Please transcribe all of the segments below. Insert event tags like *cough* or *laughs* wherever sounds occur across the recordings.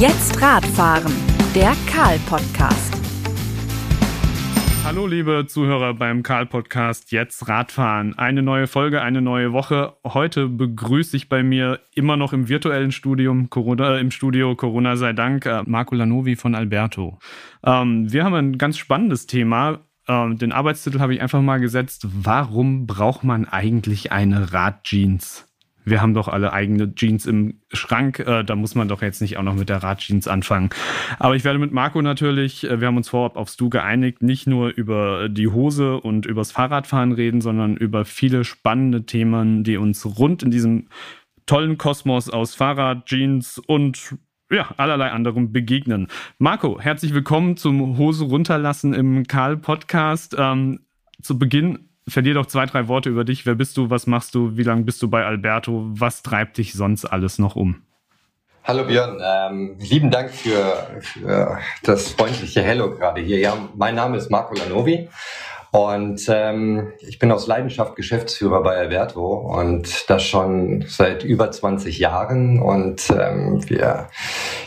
Jetzt Radfahren, der Karl-Podcast. Hallo liebe Zuhörer beim Karl-Podcast Jetzt Radfahren. Eine neue Folge, eine neue Woche. Heute begrüße ich bei mir immer noch im virtuellen Studium, Corona, äh, im Studio, Corona sei Dank, äh, Marco Lanovi von Alberto. Ähm, wir haben ein ganz spannendes Thema. Ähm, den Arbeitstitel habe ich einfach mal gesetzt. Warum braucht man eigentlich eine Radjeans? Wir haben doch alle eigene Jeans im Schrank, äh, da muss man doch jetzt nicht auch noch mit der Radjeans anfangen. Aber ich werde mit Marco natürlich, äh, wir haben uns vorab aufs Du geeinigt, nicht nur über die Hose und übers Fahrradfahren reden, sondern über viele spannende Themen, die uns rund in diesem tollen Kosmos aus Fahrrad, Jeans und ja, allerlei anderem begegnen. Marco, herzlich willkommen zum Hose runterlassen im Karl Podcast. Ähm, zu Beginn verlier doch zwei, drei Worte über dich. Wer bist du? Was machst du? Wie lange bist du bei Alberto? Was treibt dich sonst alles noch um? Hallo Björn, ähm, lieben Dank für, für das freundliche Hello gerade hier. Ja, mein Name ist Marco Lanovi und ähm, ich bin aus Leidenschaft Geschäftsführer bei Alberto und das schon seit über 20 Jahren. Und ähm, wir,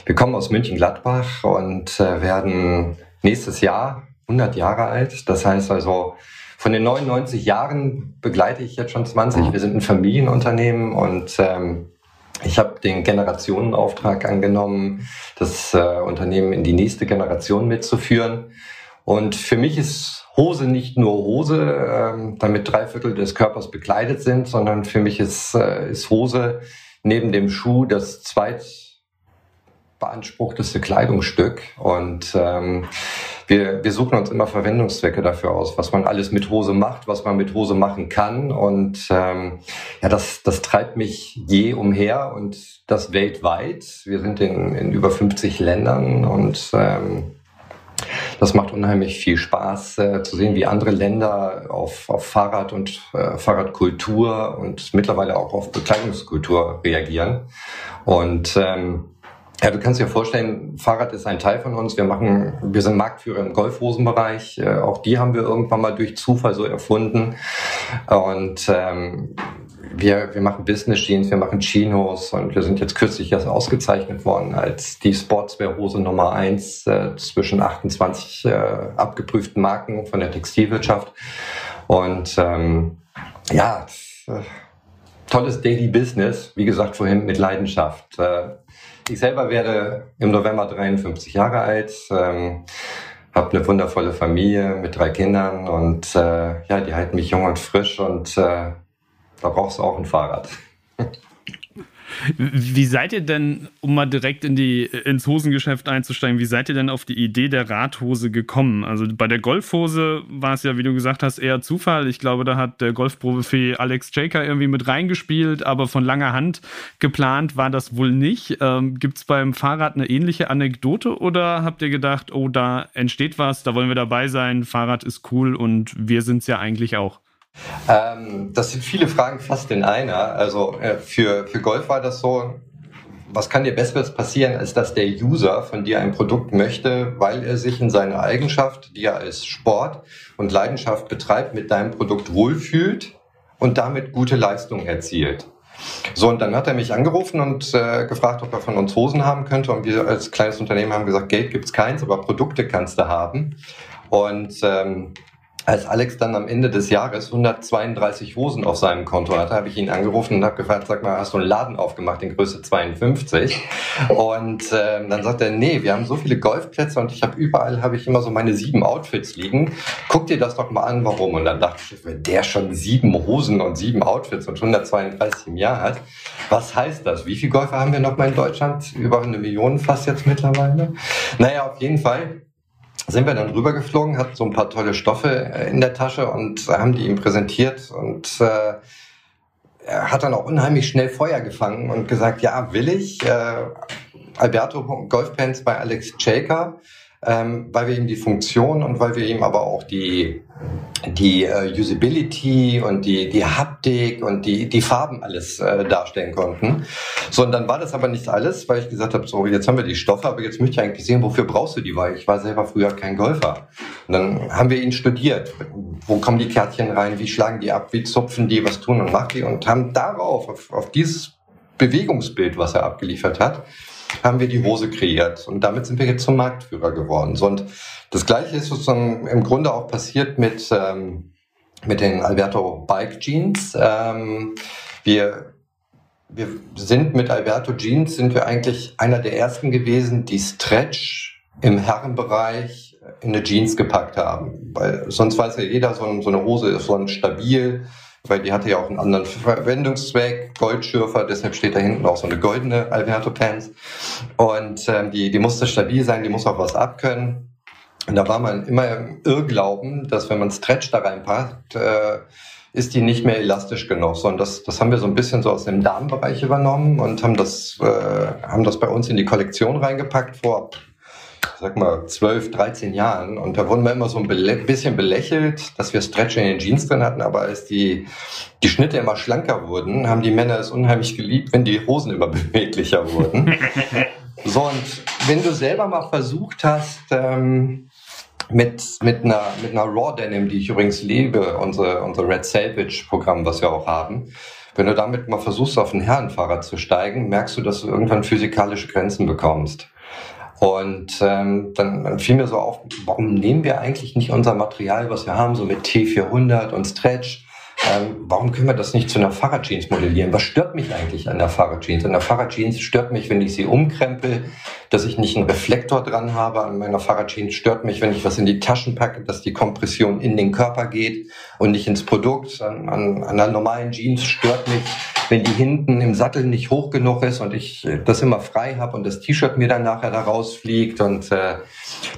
wir kommen aus München-Gladbach und äh, werden nächstes Jahr 100 Jahre alt. Das heißt also, von den 99 Jahren begleite ich jetzt schon 20. Wir sind ein Familienunternehmen und ähm, ich habe den Generationenauftrag angenommen, das äh, Unternehmen in die nächste Generation mitzuführen. Und für mich ist Hose nicht nur Hose, ähm, damit drei Viertel des Körpers bekleidet sind, sondern für mich ist, äh, ist Hose neben dem Schuh das zweit beanspruchteste Kleidungsstück. Und ähm, wir, wir suchen uns immer Verwendungszwecke dafür aus, was man alles mit Hose macht, was man mit Hose machen kann. Und ähm, ja, das, das treibt mich je umher und das weltweit. Wir sind in, in über 50 Ländern und ähm, das macht unheimlich viel Spaß äh, zu sehen, wie andere Länder auf, auf Fahrrad und äh, Fahrradkultur und mittlerweile auch auf Bekleidungskultur reagieren. Und ähm, ja, du kannst dir vorstellen, Fahrrad ist ein Teil von uns. Wir machen, wir sind Marktführer im Golfhosenbereich. Äh, auch die haben wir irgendwann mal durch Zufall so erfunden. Und ähm, wir, wir machen Business Jeans, wir machen Chinos und wir sind jetzt kürzlich erst ausgezeichnet worden als die Sportswear-Hose Nummer eins äh, zwischen 28 äh, abgeprüften Marken von der Textilwirtschaft. Und ähm, ja, äh, tolles Daily Business, wie gesagt vorhin mit Leidenschaft. Äh, ich selber werde im November 53 Jahre alt, ähm, habe eine wundervolle Familie mit drei Kindern und äh, ja, die halten mich jung und frisch und äh, da brauchst du auch ein Fahrrad. *laughs* Wie seid ihr denn, um mal direkt in die, ins Hosengeschäft einzusteigen, wie seid ihr denn auf die Idee der Radhose gekommen? Also bei der Golfhose war es ja, wie du gesagt hast, eher Zufall. Ich glaube, da hat der Golfprofi Alex Jaker irgendwie mit reingespielt, aber von langer Hand geplant war das wohl nicht. Ähm, Gibt es beim Fahrrad eine ähnliche Anekdote oder habt ihr gedacht, oh, da entsteht was, da wollen wir dabei sein, Fahrrad ist cool und wir sind es ja eigentlich auch? Ähm, das sind viele Fragen fast in einer. Also äh, für, für Golf war das so, was kann dir Besseres passieren, als dass der User von dir ein Produkt möchte, weil er sich in seiner Eigenschaft, die er als Sport und Leidenschaft betreibt, mit deinem Produkt wohlfühlt und damit gute Leistung erzielt. So, und dann hat er mich angerufen und äh, gefragt, ob er von uns Hosen haben könnte. Und wir als kleines Unternehmen haben gesagt, Geld gibt's keins, aber Produkte kannst du haben. Und ähm, als Alex dann am Ende des Jahres 132 Hosen auf seinem Konto hatte, habe ich ihn angerufen und habe gefragt, sag mal, hast du einen Laden aufgemacht in Größe 52? Und äh, dann sagt er, nee, wir haben so viele Golfplätze und ich habe überall habe ich immer so meine sieben Outfits liegen. Guck dir das doch mal an, warum. Und dann dachte ich, wenn der schon sieben Hosen und sieben Outfits und 132 im Jahr hat, was heißt das? Wie viele Golfer haben wir noch mal in Deutschland? Über eine Million fast jetzt mittlerweile. Naja, auf jeden Fall sind wir dann rübergeflogen, hatten so ein paar tolle Stoffe äh, in der Tasche und haben die ihm präsentiert und äh, er hat dann auch unheimlich schnell Feuer gefangen und gesagt, ja, will ich. Äh, Alberto Golfpants bei Alex Shaker ähm, weil wir ihm die Funktion und weil wir ihm aber auch die, die uh, Usability und die, die Haptik und die, die Farben alles äh, darstellen konnten. So, und dann war das aber nicht alles, weil ich gesagt habe, so, jetzt haben wir die Stoffe, aber jetzt möchte ich eigentlich sehen, wofür brauchst du die, weil ich war selber früher kein Golfer. Und dann haben wir ihn studiert. Wo kommen die Kärtchen rein? Wie schlagen die ab? Wie zupfen die? Was tun und machen die? Und haben darauf, auf, auf dieses Bewegungsbild, was er abgeliefert hat, haben wir die Hose kreiert. Und damit sind wir jetzt zum Marktführer geworden. Und das Gleiche ist sozusagen im Grunde auch passiert mit, ähm, mit den Alberto Bike Jeans. Ähm, wir, wir sind mit Alberto Jeans sind wir eigentlich einer der ersten gewesen, die Stretch im Herrenbereich in eine Jeans gepackt haben. Weil sonst weiß ja jeder, so, ein, so eine Hose ist so stabil, weil die hatte ja auch einen anderen Verwendungszweck, Goldschürfer, deshalb steht da hinten auch so eine goldene Alberto Pants. Und ähm, die, die musste stabil sein, die muss auch was abkönnen. Und da war man immer im Irrglauben, dass wenn man Stretch da reinpackt, äh, ist die nicht mehr elastisch genug. Sondern das, das haben wir so ein bisschen so aus dem Darmbereich übernommen und haben das, äh, haben das bei uns in die Kollektion reingepackt vor sag mal, 12, 13 Jahren. Und da wurden wir immer so ein bisschen belächelt, dass wir Stretch in den Jeans drin hatten. Aber als die, die Schnitte immer schlanker wurden, haben die Männer es unheimlich geliebt, wenn die Hosen immer *laughs* beweglicher wurden. so, und wenn du selber mal versucht hast, ähm, mit, mit, einer, mit einer Raw Denim, die ich übrigens liebe, unsere, unser Red Salvage Programm, was wir auch haben, wenn du damit mal versuchst, auf ein Herrenfahrrad zu steigen, merkst du, dass du irgendwann physikalische Grenzen bekommst. Und ähm, dann, fiel mir so auf, warum nehmen wir eigentlich nicht unser Material, was wir haben, so mit T400 und Stretch, ähm, warum können wir das nicht zu einer Fahrradjeans modellieren? Was stört mich eigentlich an der Fahrradjeans? An der Fahrradjeans stört mich, wenn ich sie umkrempel, dass ich nicht einen Reflektor dran habe. An meiner Fahrradjeans stört mich, wenn ich was in die Taschen packe, dass die Kompression in den Körper geht und nicht ins Produkt. An, an, an einer normalen Jeans stört mich, wenn die hinten im Sattel nicht hoch genug ist und ich das immer frei habe und das T-Shirt mir dann nachher da rausfliegt. Und äh,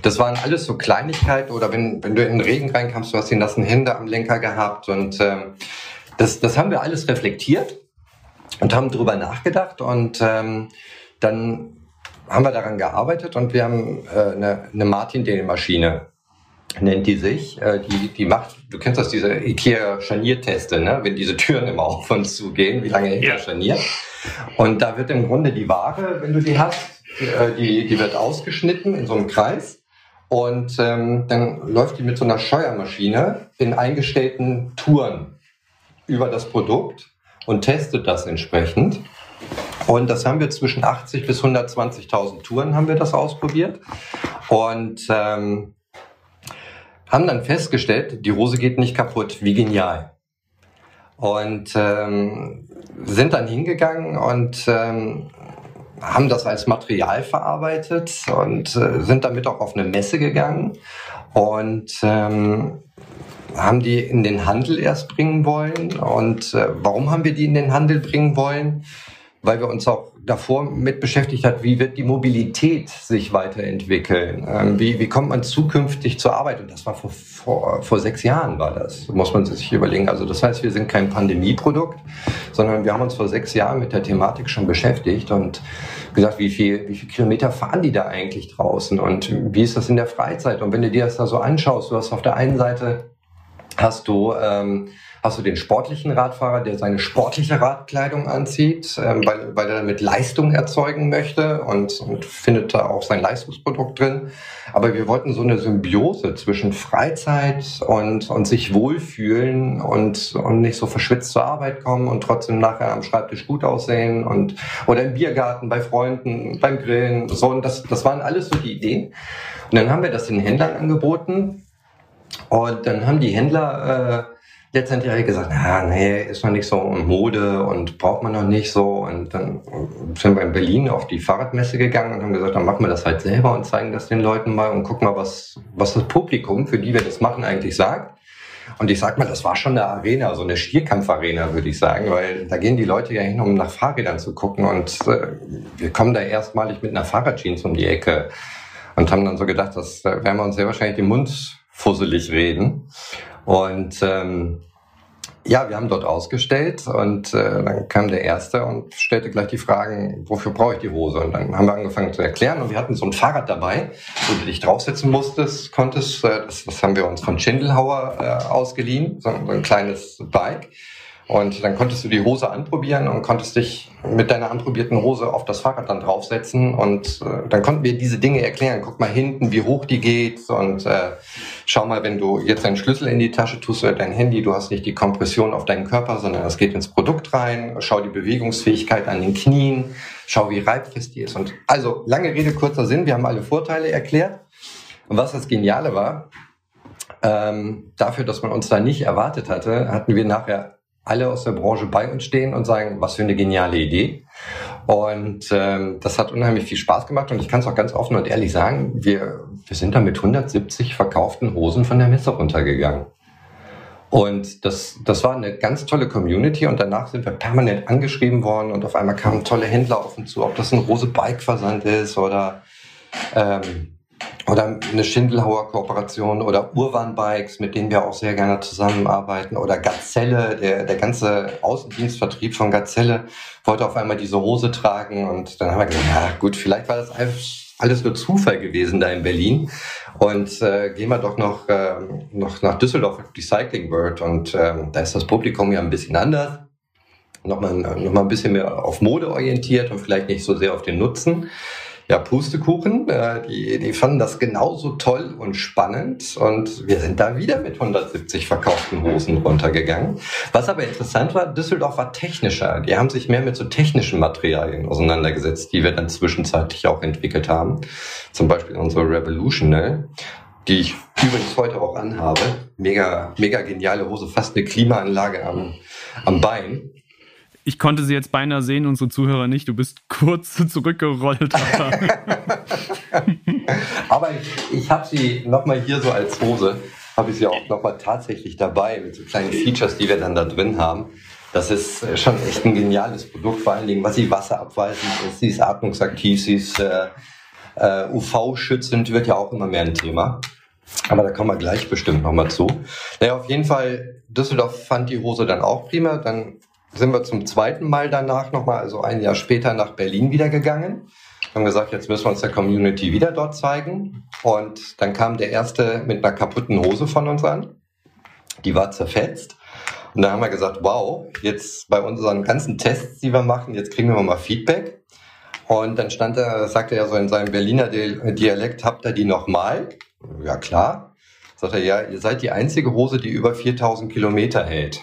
das waren alles so Kleinigkeiten. Oder wenn, wenn du in den Regen reinkamst, du hast die nassen Hände am Lenker gehabt und äh, das, das haben wir alles reflektiert und haben drüber nachgedacht und ähm, dann haben wir daran gearbeitet und wir haben äh, eine, eine Martin-Maschine nennt die sich. Äh, die, die macht, du kennst das, diese IKEA-Scharnierteste, ne? wenn diese Türen immer auf und zu gehen, wie lange hält ja. Scharnier. Und da wird im Grunde die Ware, wenn du die hast, äh, die, die wird ausgeschnitten in so einem Kreis. Und ähm, dann läuft die mit so einer Scheuermaschine in eingestellten Touren über das Produkt und testet das entsprechend. Und das haben wir zwischen 80 bis 120.000 Touren haben wir das ausprobiert und ähm, haben dann festgestellt, die Hose geht nicht kaputt. Wie genial. Und ähm, sind dann hingegangen und ähm, haben das als Material verarbeitet und äh, sind damit auch auf eine Messe gegangen und ähm, haben die in den Handel erst bringen wollen. Und äh, warum haben wir die in den Handel bringen wollen? Weil wir uns auch davor mit beschäftigt hat, wie wird die Mobilität sich weiterentwickeln? Ähm, wie, wie kommt man zukünftig zur Arbeit? Und das war vor, vor, vor sechs Jahren war das, muss man sich überlegen. Also das heißt, wir sind kein Pandemieprodukt, sondern wir haben uns vor sechs Jahren mit der Thematik schon beschäftigt und gesagt, wie viel, wie viel Kilometer fahren die da eigentlich draußen und wie ist das in der Freizeit? Und wenn du dir das da so anschaust, du hast auf der einen Seite hast du ähm, hast du den sportlichen Radfahrer, der seine sportliche Radkleidung anzieht, ähm, weil, weil er damit Leistung erzeugen möchte und, und findet da auch sein Leistungsprodukt drin. Aber wir wollten so eine Symbiose zwischen Freizeit und, und sich wohlfühlen und, und nicht so verschwitzt zur Arbeit kommen und trotzdem nachher am Schreibtisch gut aussehen und oder im Biergarten bei Freunden, beim Grillen. So, und das, das waren alles so die Ideen. Und dann haben wir das den Händlern angeboten. Und dann haben die Händler äh, letztendlich habe ich gesagt, na, nee, ist noch nicht so Mode und braucht man noch nicht so. Und dann sind wir in Berlin auf die Fahrradmesse gegangen und haben gesagt, dann machen wir das halt selber und zeigen das den Leuten mal und gucken mal, was, was das Publikum, für die wir das machen, eigentlich sagt. Und ich sag mal, das war schon eine Arena, so eine Stierkampfarena, würde ich sagen, weil da gehen die Leute ja hin, um nach Fahrrädern zu gucken. Und äh, wir kommen da erstmalig mit einer Fahrradjeans um die Ecke und haben dann so gedacht, das äh, werden wir uns sehr wahrscheinlich den Mund fusselig reden. Und ähm, ja, wir haben dort ausgestellt und äh, dann kam der Erste und stellte gleich die Fragen, wofür brauche ich die Hose? Und dann haben wir angefangen zu erklären und wir hatten so ein Fahrrad dabei, wo du dich draufsetzen musstest, konntest. Äh, das, das haben wir uns von Schindelhauer äh, ausgeliehen, so, so ein kleines Bike. Und dann konntest du die Hose anprobieren und konntest dich mit deiner anprobierten Hose auf das Fahrrad dann draufsetzen. Und äh, dann konnten wir diese Dinge erklären. Guck mal hinten, wie hoch die geht. Und äh, schau mal, wenn du jetzt deinen Schlüssel in die Tasche tust oder dein Handy, du hast nicht die Kompression auf deinen Körper, sondern es geht ins Produkt rein. Schau die Bewegungsfähigkeit an den Knien. Schau, wie reibfest die ist. Und also, lange Rede, kurzer Sinn. Wir haben alle Vorteile erklärt. Und was das Geniale war, ähm, dafür, dass man uns da nicht erwartet hatte, hatten wir nachher alle aus der Branche bei uns stehen und sagen, was für eine geniale Idee. Und ähm, das hat unheimlich viel Spaß gemacht und ich kann es auch ganz offen und ehrlich sagen, wir, wir sind da mit 170 verkauften Hosen von der Messe runtergegangen. Und das, das war eine ganz tolle Community und danach sind wir permanent angeschrieben worden und auf einmal kamen tolle Händler auf uns zu, ob das ein Rose Bike Versand ist oder ähm, oder eine Schindelhauer Kooperation oder Urban Bikes, mit denen wir auch sehr gerne zusammenarbeiten. Oder Gazelle, der, der ganze Außendienstvertrieb von Gazelle wollte auf einmal diese Hose tragen. Und dann haben wir gesagt, ja gut, vielleicht war das alles nur Zufall gewesen da in Berlin. Und äh, gehen wir doch noch, äh, noch nach Düsseldorf die Cycling World. Und äh, da ist das Publikum ja ein bisschen anders. Nochmal noch mal ein bisschen mehr auf Mode orientiert und vielleicht nicht so sehr auf den Nutzen ja, Pustekuchen. Äh, die, die fanden das genauso toll und spannend und wir sind da wieder mit 170 verkauften Hosen runtergegangen. Was aber interessant war, Düsseldorf war technischer. Die haben sich mehr mit so technischen Materialien auseinandergesetzt, die wir dann zwischenzeitlich auch entwickelt haben. Zum Beispiel unsere Revolution, die ich übrigens heute auch anhabe. Mega, mega geniale Hose, fast eine Klimaanlage am, am Bein ich konnte sie jetzt beinahe sehen, unsere Zuhörer nicht. Du bist kurz *laughs* zurückgerollt. *laughs* Aber, ich, ich habe sie nochmal hier so als Hose, habe ich sie auch nochmal tatsächlich dabei mit so kleinen Features, die wir dann da drin haben. Das ist schon echt ein geniales Produkt, vor allen Dingen, was sie wasserabweisend ist. Sie ist atmungsaktiv, sie ist äh, äh, UV-schützend, wird ja auch immer mehr ein Thema. Aber da kommen wir gleich bestimmt nochmal zu. Naja, auf jeden Fall, Düsseldorf fand die Hose dann auch prima. Dann sind wir zum zweiten Mal danach nochmal, also ein Jahr später nach Berlin wieder gegangen. Haben gesagt, jetzt müssen wir uns der Community wieder dort zeigen. Und dann kam der erste mit einer kaputten Hose von uns an. Die war zerfetzt. Und da haben wir gesagt, wow, jetzt bei unseren ganzen Tests, die wir machen, jetzt kriegen wir mal Feedback. Und dann stand er, sagte er so in seinem Berliner Dialekt, habt ihr die nochmal? Ja, klar. Sagt er, ja, ihr seid die einzige Hose, die über 4000 Kilometer hält.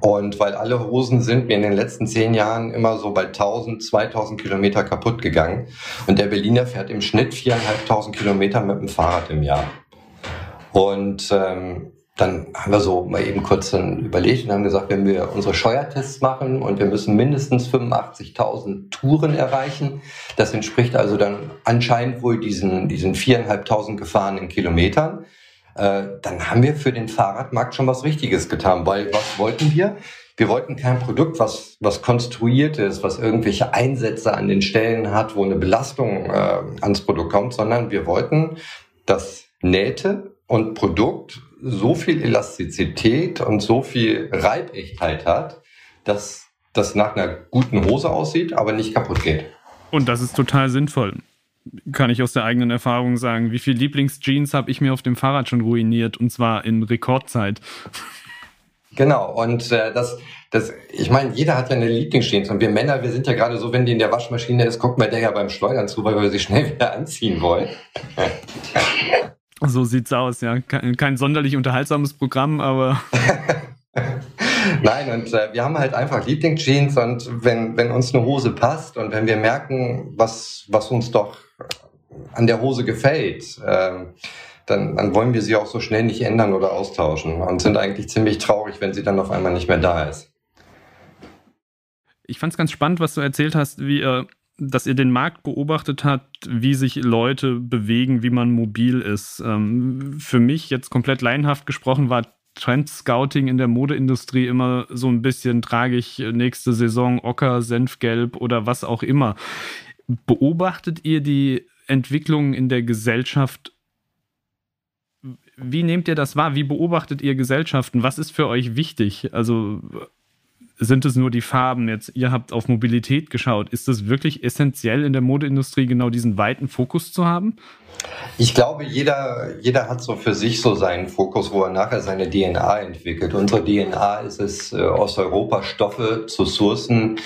Und weil alle Hosen sind mir in den letzten zehn Jahren immer so bei 1000, 2000 Kilometer kaputt gegangen. Und der Berliner fährt im Schnitt viereinhalbtausend Kilometer mit dem Fahrrad im Jahr. Und ähm, dann haben wir so mal eben kurz dann überlegt und haben gesagt, wenn wir unsere Scheuertests machen und wir müssen mindestens 85.000 Touren erreichen, das entspricht also dann anscheinend wohl diesen, diesen viereinhalbtausend gefahrenen Kilometern, äh, dann haben wir für den Fahrradmarkt schon was Richtiges getan. Weil was wollten wir? Wir wollten kein Produkt, was, was konstruiert ist, was irgendwelche Einsätze an den Stellen hat, wo eine Belastung äh, ans Produkt kommt, sondern wir wollten, dass Nähte und Produkt so viel Elastizität und so viel Reibechtheit hat, dass das nach einer guten Hose aussieht, aber nicht kaputt geht. Und das ist total sinnvoll kann ich aus der eigenen Erfahrung sagen. Wie viele Lieblingsjeans habe ich mir auf dem Fahrrad schon ruiniert und zwar in Rekordzeit. Genau, und äh, das, das, ich meine, jeder hat ja eine Lieblingsjeans und wir Männer, wir sind ja gerade so, wenn die in der Waschmaschine ist, gucken wir der ja beim Schleudern zu, weil wir sie schnell wieder anziehen wollen. so sieht's aus, ja. Kein, kein sonderlich unterhaltsames Programm, aber. *laughs* Nein, und äh, wir haben halt einfach Lieblingsjeans und wenn, wenn uns eine Hose passt und wenn wir merken, was, was uns doch an der Hose gefällt, äh, dann, dann wollen wir sie auch so schnell nicht ändern oder austauschen und sind eigentlich ziemlich traurig, wenn sie dann auf einmal nicht mehr da ist. Ich fand es ganz spannend, was du erzählt hast, wie ihr, dass ihr den Markt beobachtet habt, wie sich Leute bewegen, wie man mobil ist. Ähm, für mich jetzt komplett laienhaft gesprochen war Trend-Scouting in der Modeindustrie immer so ein bisschen tragisch, nächste Saison Ocker, Senfgelb oder was auch immer. Beobachtet ihr die Entwicklung in der Gesellschaft? Wie nehmt ihr das wahr? Wie beobachtet ihr Gesellschaften? Was ist für euch wichtig? Also sind es nur die Farben? Jetzt, ihr habt auf Mobilität geschaut. Ist es wirklich essentiell in der Modeindustrie, genau diesen weiten Fokus zu haben? Ich glaube, jeder, jeder hat so für sich so seinen Fokus, wo er nachher seine DNA entwickelt. Unsere DNA ist es, äh, aus Europa Stoffe zu sourcen,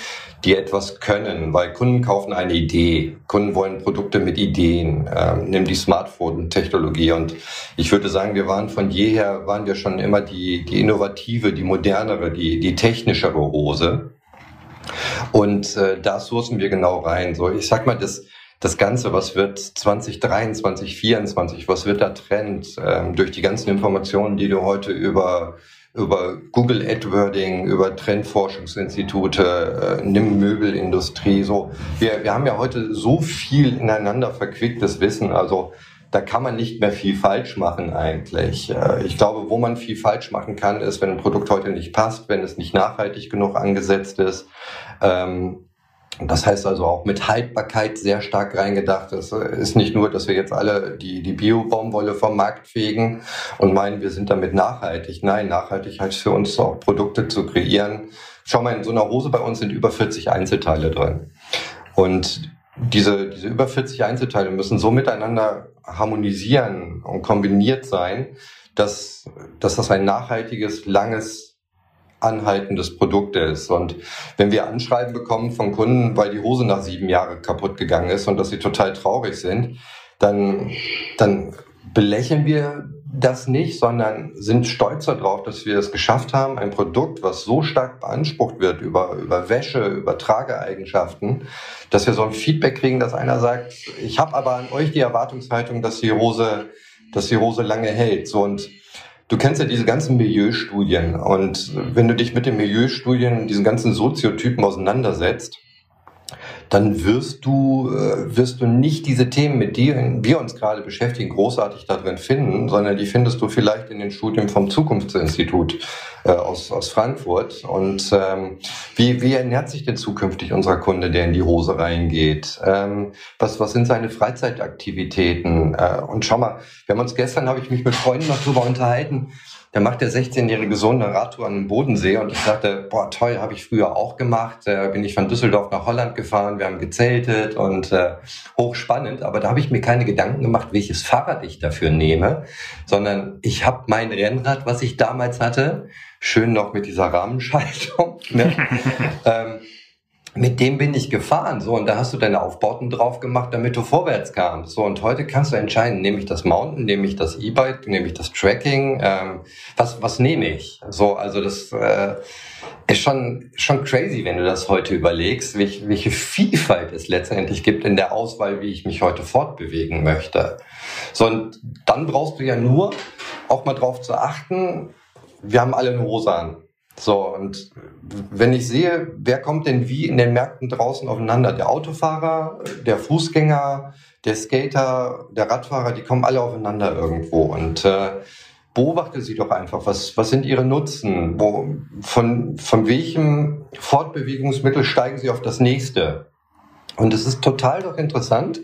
die etwas können, weil Kunden kaufen eine Idee. Kunden wollen Produkte mit Ideen. Ähm, nimm die Smartphone-Technologie. Und ich würde sagen, wir waren von jeher, waren wir schon immer die, die innovative, die modernere, die, die technischere Hose. Und äh, da sourcen wir genau rein. So, ich sag mal, das, das Ganze, was wird 2023, 2024, was wird da Trend ähm, durch die ganzen Informationen, die du heute über über Google AdWording, über Trendforschungsinstitute, äh, nimm Möbelindustrie, so. Wir, wir haben ja heute so viel ineinander verquicktes Wissen, also da kann man nicht mehr viel falsch machen eigentlich. Äh, ich glaube, wo man viel falsch machen kann, ist, wenn ein Produkt heute nicht passt, wenn es nicht nachhaltig genug angesetzt ist. Ähm, das heißt also auch mit Haltbarkeit sehr stark reingedacht. Es ist nicht nur, dass wir jetzt alle die, die Bio-Baumwolle vom Markt fegen und meinen, wir sind damit nachhaltig. Nein, nachhaltig heißt für uns auch Produkte zu kreieren. Schau mal, in so einer Hose bei uns sind über 40 Einzelteile drin. Und diese, diese über 40 Einzelteile müssen so miteinander harmonisieren und kombiniert sein, dass, dass das ein nachhaltiges, langes anhaltendes Produkt ist. Und wenn wir Anschreiben bekommen von Kunden, weil die Hose nach sieben Jahren kaputt gegangen ist und dass sie total traurig sind, dann, dann belächeln wir das nicht, sondern sind stolzer drauf, dass wir es geschafft haben, ein Produkt, was so stark beansprucht wird über, über Wäsche, über Trageeigenschaften, dass wir so ein Feedback kriegen, dass einer sagt, ich habe aber an euch die Erwartungshaltung, dass die Hose, dass die Hose lange hält. So und Du kennst ja diese ganzen Milieustudien und wenn du dich mit den Milieustudien, diesen ganzen Soziotypen auseinandersetzt, dann wirst du, äh, wirst du nicht diese Themen, mit denen wir uns gerade beschäftigen, großartig darin finden, sondern die findest du vielleicht in den Studien vom Zukunftsinstitut äh, aus, aus Frankfurt. Und ähm, wie, wie ernährt sich denn zukünftig unser Kunde, der in die Hose reingeht? Ähm, was, was sind seine Freizeitaktivitäten? Äh, und schau mal, wir haben uns gestern, habe ich mich mit Freunden noch drüber unterhalten, da macht der 16-jährige Sohn eine Radtour an den Bodensee und ich dachte, boah, toll, habe ich früher auch gemacht. Da bin ich von Düsseldorf nach Holland gefahren, wir haben gezeltet und äh, hochspannend. Aber da habe ich mir keine Gedanken gemacht, welches Fahrrad ich dafür nehme, sondern ich habe mein Rennrad, was ich damals hatte, schön noch mit dieser Rahmenschaltung. Ne? *laughs* ähm, mit dem bin ich gefahren. So, und da hast du deine Aufbauten drauf gemacht, damit du vorwärts kamst. So, und heute kannst du entscheiden, nehme ich das Mountain, nehme ich das E-Bike, nehme ich das Tracking, ähm, was, was nehme ich? So, also das äh, ist schon, schon crazy, wenn du das heute überlegst, welche, welche Vielfalt es letztendlich gibt in der Auswahl, wie ich mich heute fortbewegen möchte. So, und dann brauchst du ja nur auch mal drauf zu achten, wir haben alle eine Hose an. So, und wenn ich sehe, wer kommt denn wie in den Märkten draußen aufeinander? Der Autofahrer, der Fußgänger, der Skater, der Radfahrer, die kommen alle aufeinander irgendwo. Und äh, beobachte sie doch einfach, was, was sind ihre Nutzen? Wo, von, von welchem Fortbewegungsmittel steigen sie auf das nächste? Und es ist total doch interessant,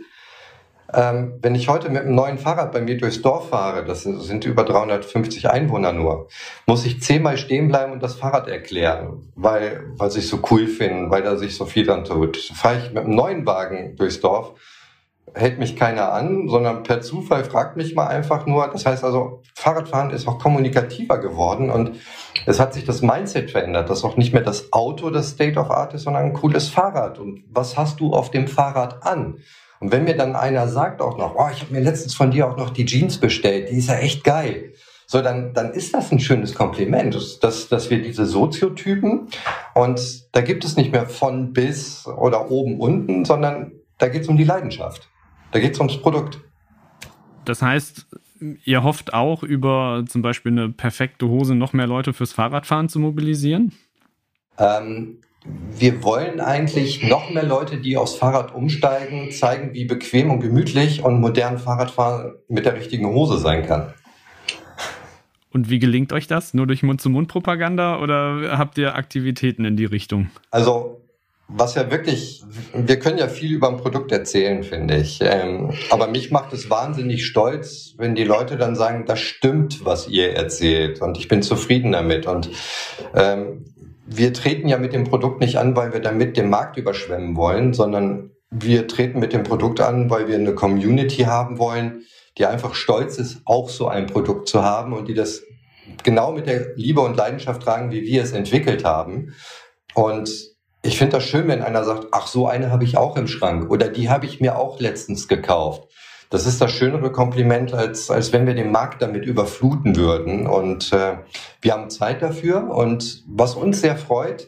ähm, wenn ich heute mit einem neuen Fahrrad bei mir durchs Dorf fahre, das sind, über 350 Einwohner nur, muss ich zehnmal stehen bleiben und das Fahrrad erklären, weil, weil sie es so cool finden, weil da sich so viel dran tut. Fahre ich mit einem neuen Wagen durchs Dorf, hält mich keiner an, sondern per Zufall fragt mich mal einfach nur. Das heißt also, Fahrradfahren ist auch kommunikativer geworden und es hat sich das Mindset verändert, dass auch nicht mehr das Auto das State of Art ist, sondern ein cooles Fahrrad. Und was hast du auf dem Fahrrad an? Und wenn mir dann einer sagt auch noch, oh, ich habe mir letztens von dir auch noch die Jeans bestellt, die ist ja echt geil. So, dann, dann ist das ein schönes Kompliment, dass, dass wir diese Soziotypen und da gibt es nicht mehr von bis oder oben unten, sondern da geht es um die Leidenschaft. Da geht es ums Produkt. Das heißt, ihr hofft auch über zum Beispiel eine perfekte Hose noch mehr Leute fürs Fahrradfahren zu mobilisieren? Ähm, wir wollen eigentlich noch mehr Leute, die aufs Fahrrad umsteigen, zeigen, wie bequem und gemütlich und modern Fahrradfahren mit der richtigen Hose sein kann. Und wie gelingt euch das? Nur durch Mund-zu-Mund-Propaganda oder habt ihr Aktivitäten in die Richtung? Also, was ja wirklich, wir können ja viel über ein Produkt erzählen, finde ich. Ähm, aber mich macht es wahnsinnig stolz, wenn die Leute dann sagen, das stimmt, was ihr erzählt und ich bin zufrieden damit. Und ähm, wir treten ja mit dem Produkt nicht an, weil wir damit den Markt überschwemmen wollen, sondern wir treten mit dem Produkt an, weil wir eine Community haben wollen, die einfach stolz ist, auch so ein Produkt zu haben und die das genau mit der Liebe und Leidenschaft tragen, wie wir es entwickelt haben. Und ich finde das schön, wenn einer sagt, ach, so eine habe ich auch im Schrank oder die habe ich mir auch letztens gekauft. Das ist das schönere Kompliment, als, als wenn wir den Markt damit überfluten würden. Und äh, wir haben Zeit dafür. Und was uns sehr freut,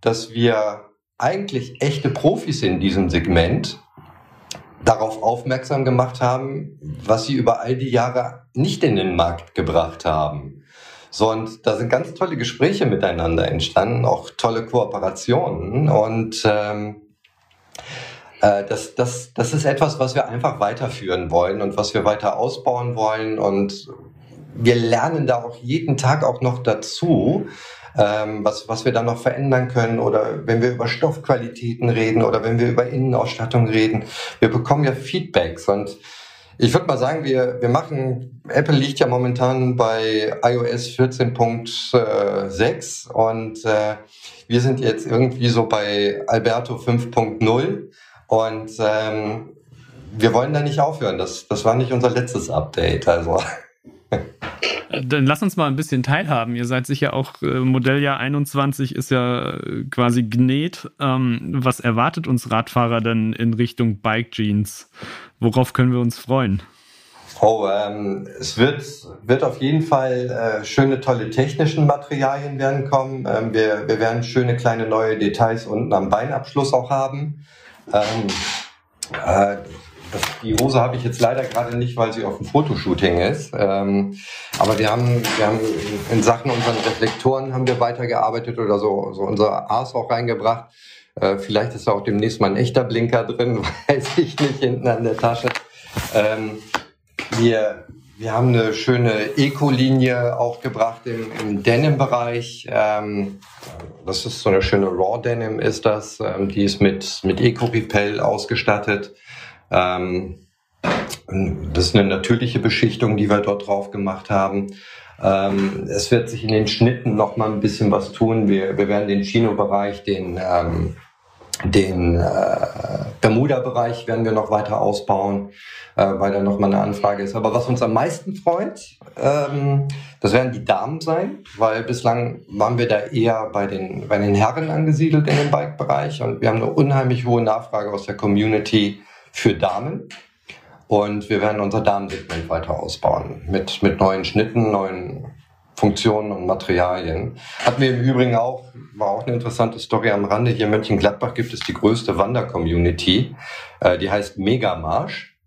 dass wir eigentlich echte Profis in diesem Segment darauf aufmerksam gemacht haben, was sie über all die Jahre nicht in den Markt gebracht haben. So, und da sind ganz tolle Gespräche miteinander entstanden, auch tolle Kooperationen. Und ähm, äh, das, das, das ist etwas, was wir einfach weiterführen wollen und was wir weiter ausbauen wollen. Und wir lernen da auch jeden Tag auch noch dazu, ähm, was, was wir da noch verändern können oder wenn wir über Stoffqualitäten reden oder wenn wir über Innenausstattung reden. Wir bekommen ja Feedbacks und ich würde mal sagen, wir, wir machen, Apple liegt ja momentan bei iOS 14.6 und äh, wir sind jetzt irgendwie so bei Alberto 5.0 und ähm, wir wollen da nicht aufhören. Das, das war nicht unser letztes Update. Also dann lass uns mal ein bisschen teilhaben. Ihr seid sicher auch, äh, Modelljahr 21 ist ja äh, quasi genäht. Ähm, was erwartet uns Radfahrer denn in Richtung Bike Jeans? Worauf können wir uns freuen? Oh, ähm, es wird, wird auf jeden Fall äh, schöne, tolle technischen Materialien werden kommen. Ähm, wir, wir werden schöne kleine neue Details unten am Beinabschluss auch haben. Ähm, äh, das, die Hose habe ich jetzt leider gerade nicht, weil sie auf dem Fotoshooting ist. Ähm, aber wir haben, wir haben in Sachen unseren Reflektoren haben wir weitergearbeitet oder so, so unser A's auch reingebracht. Äh, vielleicht ist da auch demnächst mal ein echter Blinker drin, *laughs* weiß ich nicht, hinten an der Tasche. Ähm, wir, wir haben eine schöne Eco-Linie auch gebracht im, im Denim-Bereich. Ähm, das ist so eine schöne Raw Denim ist das. Ähm, die ist mit, mit Eco-Repel ausgestattet. Ähm, das ist eine natürliche Beschichtung, die wir dort drauf gemacht haben. Ähm, es wird sich in den Schnitten noch mal ein bisschen was tun. Wir, wir werden den Chino-Bereich, den, ähm, den äh, Bermuda-Bereich werden wir noch weiter ausbauen, äh, weil da noch mal eine Anfrage ist. Aber was uns am meisten freut, ähm, das werden die Damen sein, weil bislang waren wir da eher bei den, bei den Herren angesiedelt in dem Bike-Bereich und wir haben eine unheimlich hohe Nachfrage aus der Community für Damen. Und wir werden unser Damensegment weiter ausbauen mit, mit neuen Schnitten, neuen Funktionen und Materialien. Hatten wir im Übrigen auch, war auch eine interessante Story am Rande. Hier in Mönchengladbach gibt es die größte Wander-Community. Äh, die heißt Megamarsch.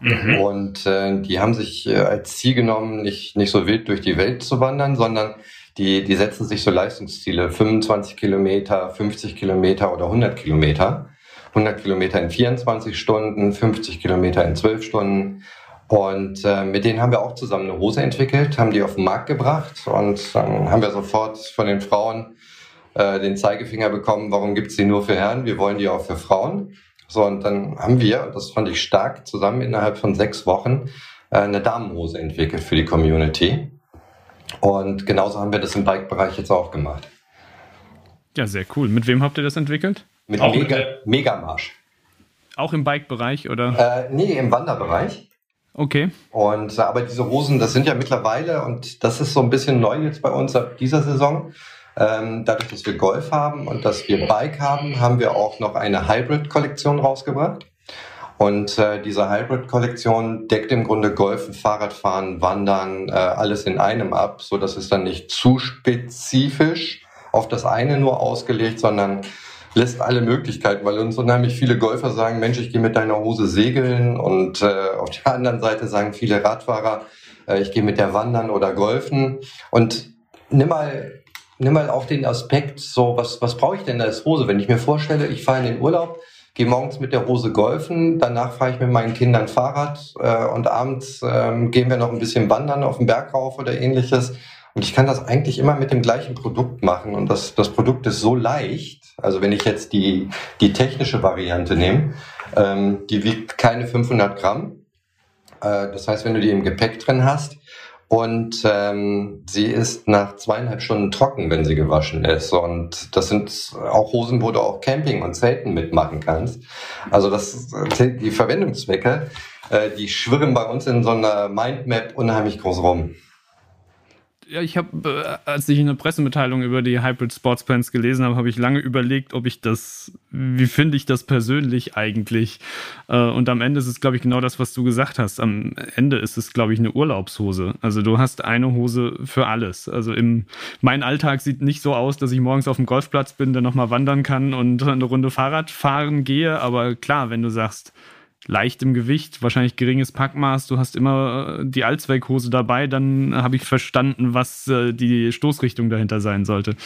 Mhm. Und äh, die haben sich äh, als Ziel genommen, nicht, nicht so wild durch die Welt zu wandern, sondern die, die setzen sich so Leistungsziele, 25 Kilometer, 50 Kilometer oder 100 Kilometer. 100 Kilometer in 24 Stunden, 50 Kilometer in 12 Stunden. Und äh, mit denen haben wir auch zusammen eine Hose entwickelt, haben die auf den Markt gebracht und dann haben wir sofort von den Frauen äh, den Zeigefinger bekommen, warum gibt's die nur für Herren, wir wollen die auch für Frauen. So, und dann haben wir, und das fand ich stark, zusammen innerhalb von sechs Wochen äh, eine Damenhose entwickelt für die Community. Und genauso haben wir das im Bike-Bereich jetzt auch gemacht. Ja, sehr cool. Mit wem habt ihr das entwickelt? Mit Mega, Megamarsch. Auch im Bike-Bereich, oder? Äh, nee, im Wanderbereich. Okay. Und äh, aber diese Hosen, das sind ja mittlerweile, und das ist so ein bisschen neu jetzt bei uns ab dieser Saison. Ähm, dadurch, dass wir Golf haben und dass wir Bike haben, haben wir auch noch eine Hybrid-Kollektion rausgebracht. Und äh, diese Hybrid-Kollektion deckt im Grunde Golfen, Fahrradfahren, Wandern, äh, alles in einem ab, so dass es dann nicht zu spezifisch auf das eine nur ausgelegt, sondern lässt alle Möglichkeiten, weil uns unheimlich viele Golfer sagen, Mensch, ich gehe mit deiner Hose segeln und äh, auf der *laughs* anderen Seite sagen viele Radfahrer, äh, ich gehe mit der wandern oder golfen und nimm mal nimm mal auch den Aspekt so, was was brauche ich denn als Hose, wenn ich mir vorstelle, ich fahre in den Urlaub, gehe morgens mit der Hose golfen, danach fahre ich mit meinen Kindern Fahrrad äh, und abends äh, gehen wir noch ein bisschen wandern auf den Berg rauf oder ähnliches. Und ich kann das eigentlich immer mit dem gleichen Produkt machen. Und das, das Produkt ist so leicht. Also wenn ich jetzt die, die technische Variante nehme, ähm, die wiegt keine 500 Gramm. Äh, das heißt, wenn du die im Gepäck drin hast und ähm, sie ist nach zweieinhalb Stunden trocken, wenn sie gewaschen ist. Und das sind auch Hosen, wo du auch Camping und Zelten mitmachen kannst. Also das die Verwendungszwecke, äh, die schwirren bei uns in so einer Mindmap unheimlich groß rum ja, ich habe, äh, als ich eine Pressemitteilung über die Hybrid Sports Pants gelesen habe, habe ich lange überlegt, ob ich das, wie finde ich das persönlich eigentlich? Äh, und am Ende ist es, glaube ich, genau das, was du gesagt hast. Am Ende ist es, glaube ich, eine Urlaubshose. Also du hast eine Hose für alles. Also im, mein Alltag sieht nicht so aus, dass ich morgens auf dem Golfplatz bin, dann nochmal wandern kann und eine Runde Fahrrad fahren gehe. Aber klar, wenn du sagst, leicht im Gewicht, wahrscheinlich geringes Packmaß, du hast immer äh, die Allzweckhose dabei, dann habe ich verstanden, was äh, die Stoßrichtung dahinter sein sollte.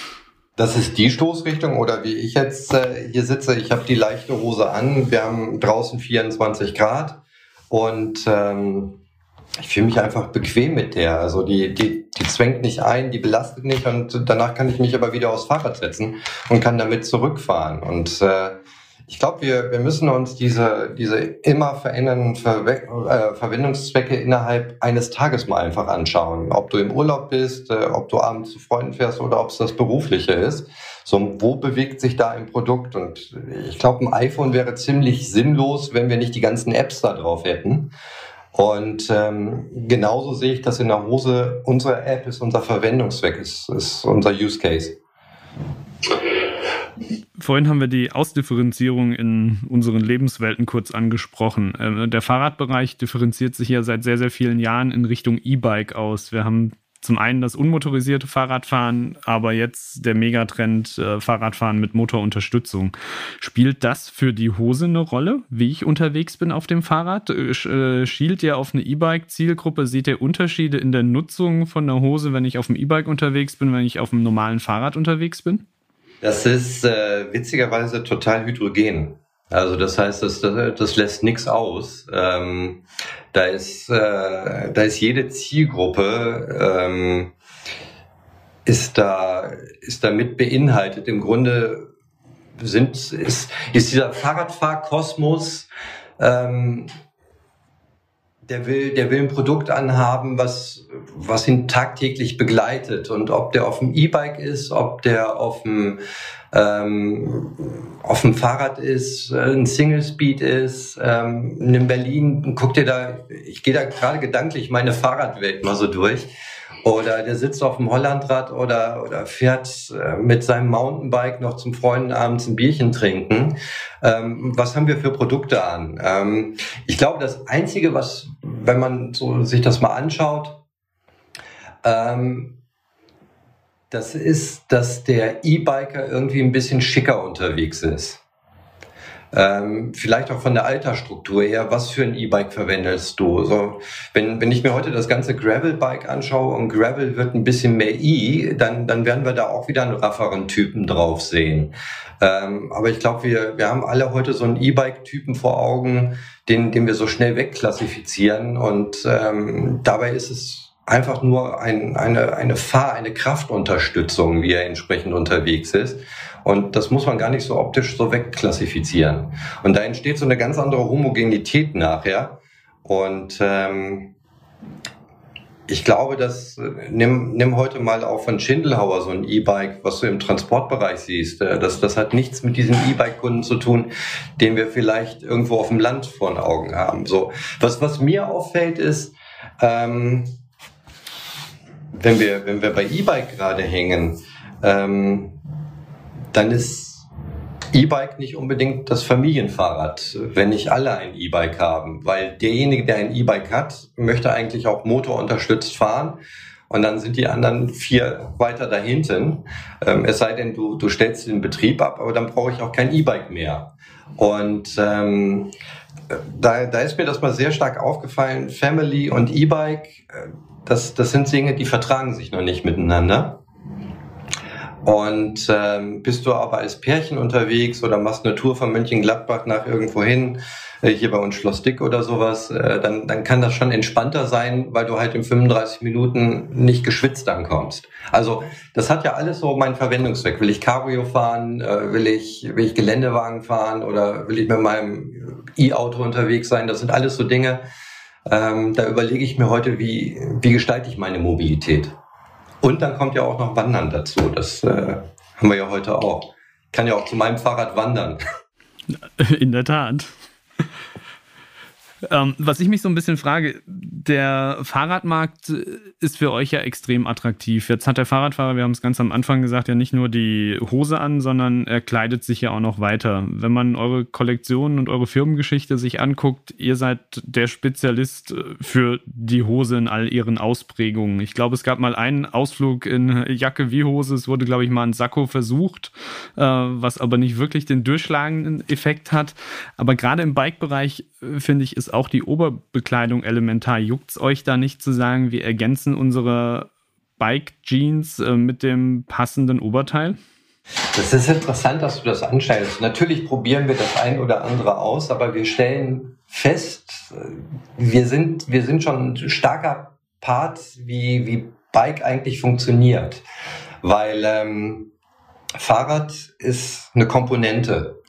Das ist die Stoßrichtung oder wie ich jetzt äh, hier sitze, ich habe die leichte Hose an, wir haben draußen 24 Grad und ähm, ich fühle mich einfach bequem mit der. Also die, die, die zwängt nicht ein, die belastet nicht und danach kann ich mich aber wieder aufs Fahrrad setzen und kann damit zurückfahren. Und äh, ich glaube, wir, wir müssen uns diese, diese immer verändernden Verwe äh, Verwendungszwecke innerhalb eines Tages mal einfach anschauen. Ob du im Urlaub bist, äh, ob du abends zu Freunden fährst oder ob es das Berufliche ist. So, wo bewegt sich da ein Produkt? Und ich glaube, ein iPhone wäre ziemlich sinnlos, wenn wir nicht die ganzen Apps da drauf hätten. Und ähm, genauso sehe ich das in der Hose. Unsere App ist unser Verwendungszweck, ist, ist unser Use Case. Vorhin haben wir die Ausdifferenzierung in unseren Lebenswelten kurz angesprochen. Ähm, der Fahrradbereich differenziert sich ja seit sehr, sehr vielen Jahren in Richtung E-Bike aus. Wir haben zum einen das unmotorisierte Fahrradfahren, aber jetzt der Megatrend äh, Fahrradfahren mit Motorunterstützung. Spielt das für die Hose eine Rolle, wie ich unterwegs bin auf dem Fahrrad? Äh, äh, schielt ihr auf eine E-Bike-Zielgruppe? Seht ihr Unterschiede in der Nutzung von der Hose, wenn ich auf dem E-Bike unterwegs bin, wenn ich auf dem normalen Fahrrad unterwegs bin? Das ist äh, witzigerweise total hydrogen. Also das heißt, das, das, lässt nichts aus. Ähm, da ist äh, da ist jede Zielgruppe ähm, ist da ist damit beinhaltet. Im Grunde sind ist ist dieser Fahrradfahrkosmos ähm, der will, der will ein Produkt anhaben, was, was ihn tagtäglich begleitet. Und ob der auf dem E-Bike ist, ob der auf dem, ähm, auf dem Fahrrad ist, äh, ein Single Speed ist, ähm, in Berlin, guck dir da, ich gehe da gerade gedanklich meine Fahrradwelt mal so durch. Oder der sitzt auf dem Hollandrad oder, oder fährt äh, mit seinem Mountainbike noch zum Freunden abends ein Bierchen trinken. Ähm, was haben wir für Produkte an? Ähm, ich glaube, das Einzige, was, wenn man so sich das mal anschaut, ähm, das ist, dass der E-Biker irgendwie ein bisschen schicker unterwegs ist. Ähm, vielleicht auch von der Altersstruktur her, was für ein E-Bike verwendest du? So, wenn, wenn ich mir heute das ganze Gravel-Bike anschaue und Gravel wird ein bisschen mehr E, dann, dann werden wir da auch wieder einen rafferen Typen drauf sehen. Ähm, aber ich glaube, wir, wir haben alle heute so einen E-Bike-Typen vor Augen, den, den wir so schnell wegklassifizieren und ähm, dabei ist es einfach nur ein, eine, eine Fahr-, eine Kraftunterstützung, wie er entsprechend unterwegs ist. Und das muss man gar nicht so optisch so wegklassifizieren. Und da entsteht so eine ganz andere Homogenität nachher. Und ähm, ich glaube, dass nimm, nimm heute mal auch von Schindelhauer so ein E-Bike, was du im Transportbereich siehst. Äh, das, das hat nichts mit diesen E-Bike-Kunden zu tun, den wir vielleicht irgendwo auf dem Land vor den Augen haben. So, was, was mir auffällt, ist, ähm, wenn wir, wenn wir bei E-Bike gerade hängen, ähm, dann ist E-Bike nicht unbedingt das Familienfahrrad, wenn nicht alle ein E-Bike haben, weil derjenige, der ein E-Bike hat, möchte eigentlich auch motorunterstützt fahren und dann sind die anderen vier weiter dahinten. Ähm, es sei denn, du, du stellst den Betrieb ab, aber dann brauche ich auch kein E-Bike mehr. Und ähm, da, da ist mir das mal sehr stark aufgefallen. Family und E-Bike, äh, das, das sind Dinge, die vertragen sich noch nicht miteinander. Und ähm, bist du aber als Pärchen unterwegs oder machst eine Tour von Mönchengladbach nach irgendwo hin, äh, hier bei uns Schloss Dick oder sowas, äh, dann, dann kann das schon entspannter sein, weil du halt in 35 Minuten nicht geschwitzt ankommst. Also das hat ja alles so meinen Verwendungszweck. Will ich Cabrio fahren, äh, will, ich, will ich Geländewagen fahren oder will ich mit meinem E-Auto unterwegs sein? Das sind alles so Dinge, Ähm, da überlege ich mir heute, wie, wie gestalte ich meine Mobilität. Und dann kommt ja auch noch Wandern dazu. Das äh, haben wir ja heute auch. Kann ja auch zu meinem Fahrrad wandern. *laughs* In der Tat. Ähm, was ich mich so ein bisschen frage, der Fahrradmarkt ist für euch ja extrem attraktiv. Jetzt hat der Fahrradfahrer, wir haben es ganz am Anfang gesagt, ja nicht nur die Hose an, sondern er kleidet sich ja auch noch weiter. Wenn man eure Kollektion und eure Firmengeschichte sich anguckt, ihr seid der Spezialist für die Hose in all ihren Ausprägungen. Ich glaube, es gab mal einen Ausflug in Jacke wie Hose. Es wurde, glaube ich, mal ein Sakko versucht, äh, was aber nicht wirklich den durchschlagenden Effekt hat. Aber gerade im Bike-Bereich, äh, finde ich, ist auch die Oberbekleidung elementar. Juckt es euch da nicht zu sagen, wir ergänzen unsere Bike-Jeans äh, mit dem passenden Oberteil? Das ist interessant, dass du das anstellst. Natürlich probieren wir das ein oder andere aus, aber wir stellen fest, äh, wir sind, wir sind schon ein starker Part, wie, wie Bike eigentlich funktioniert. Weil ähm, Fahrrad ist eine Komponente.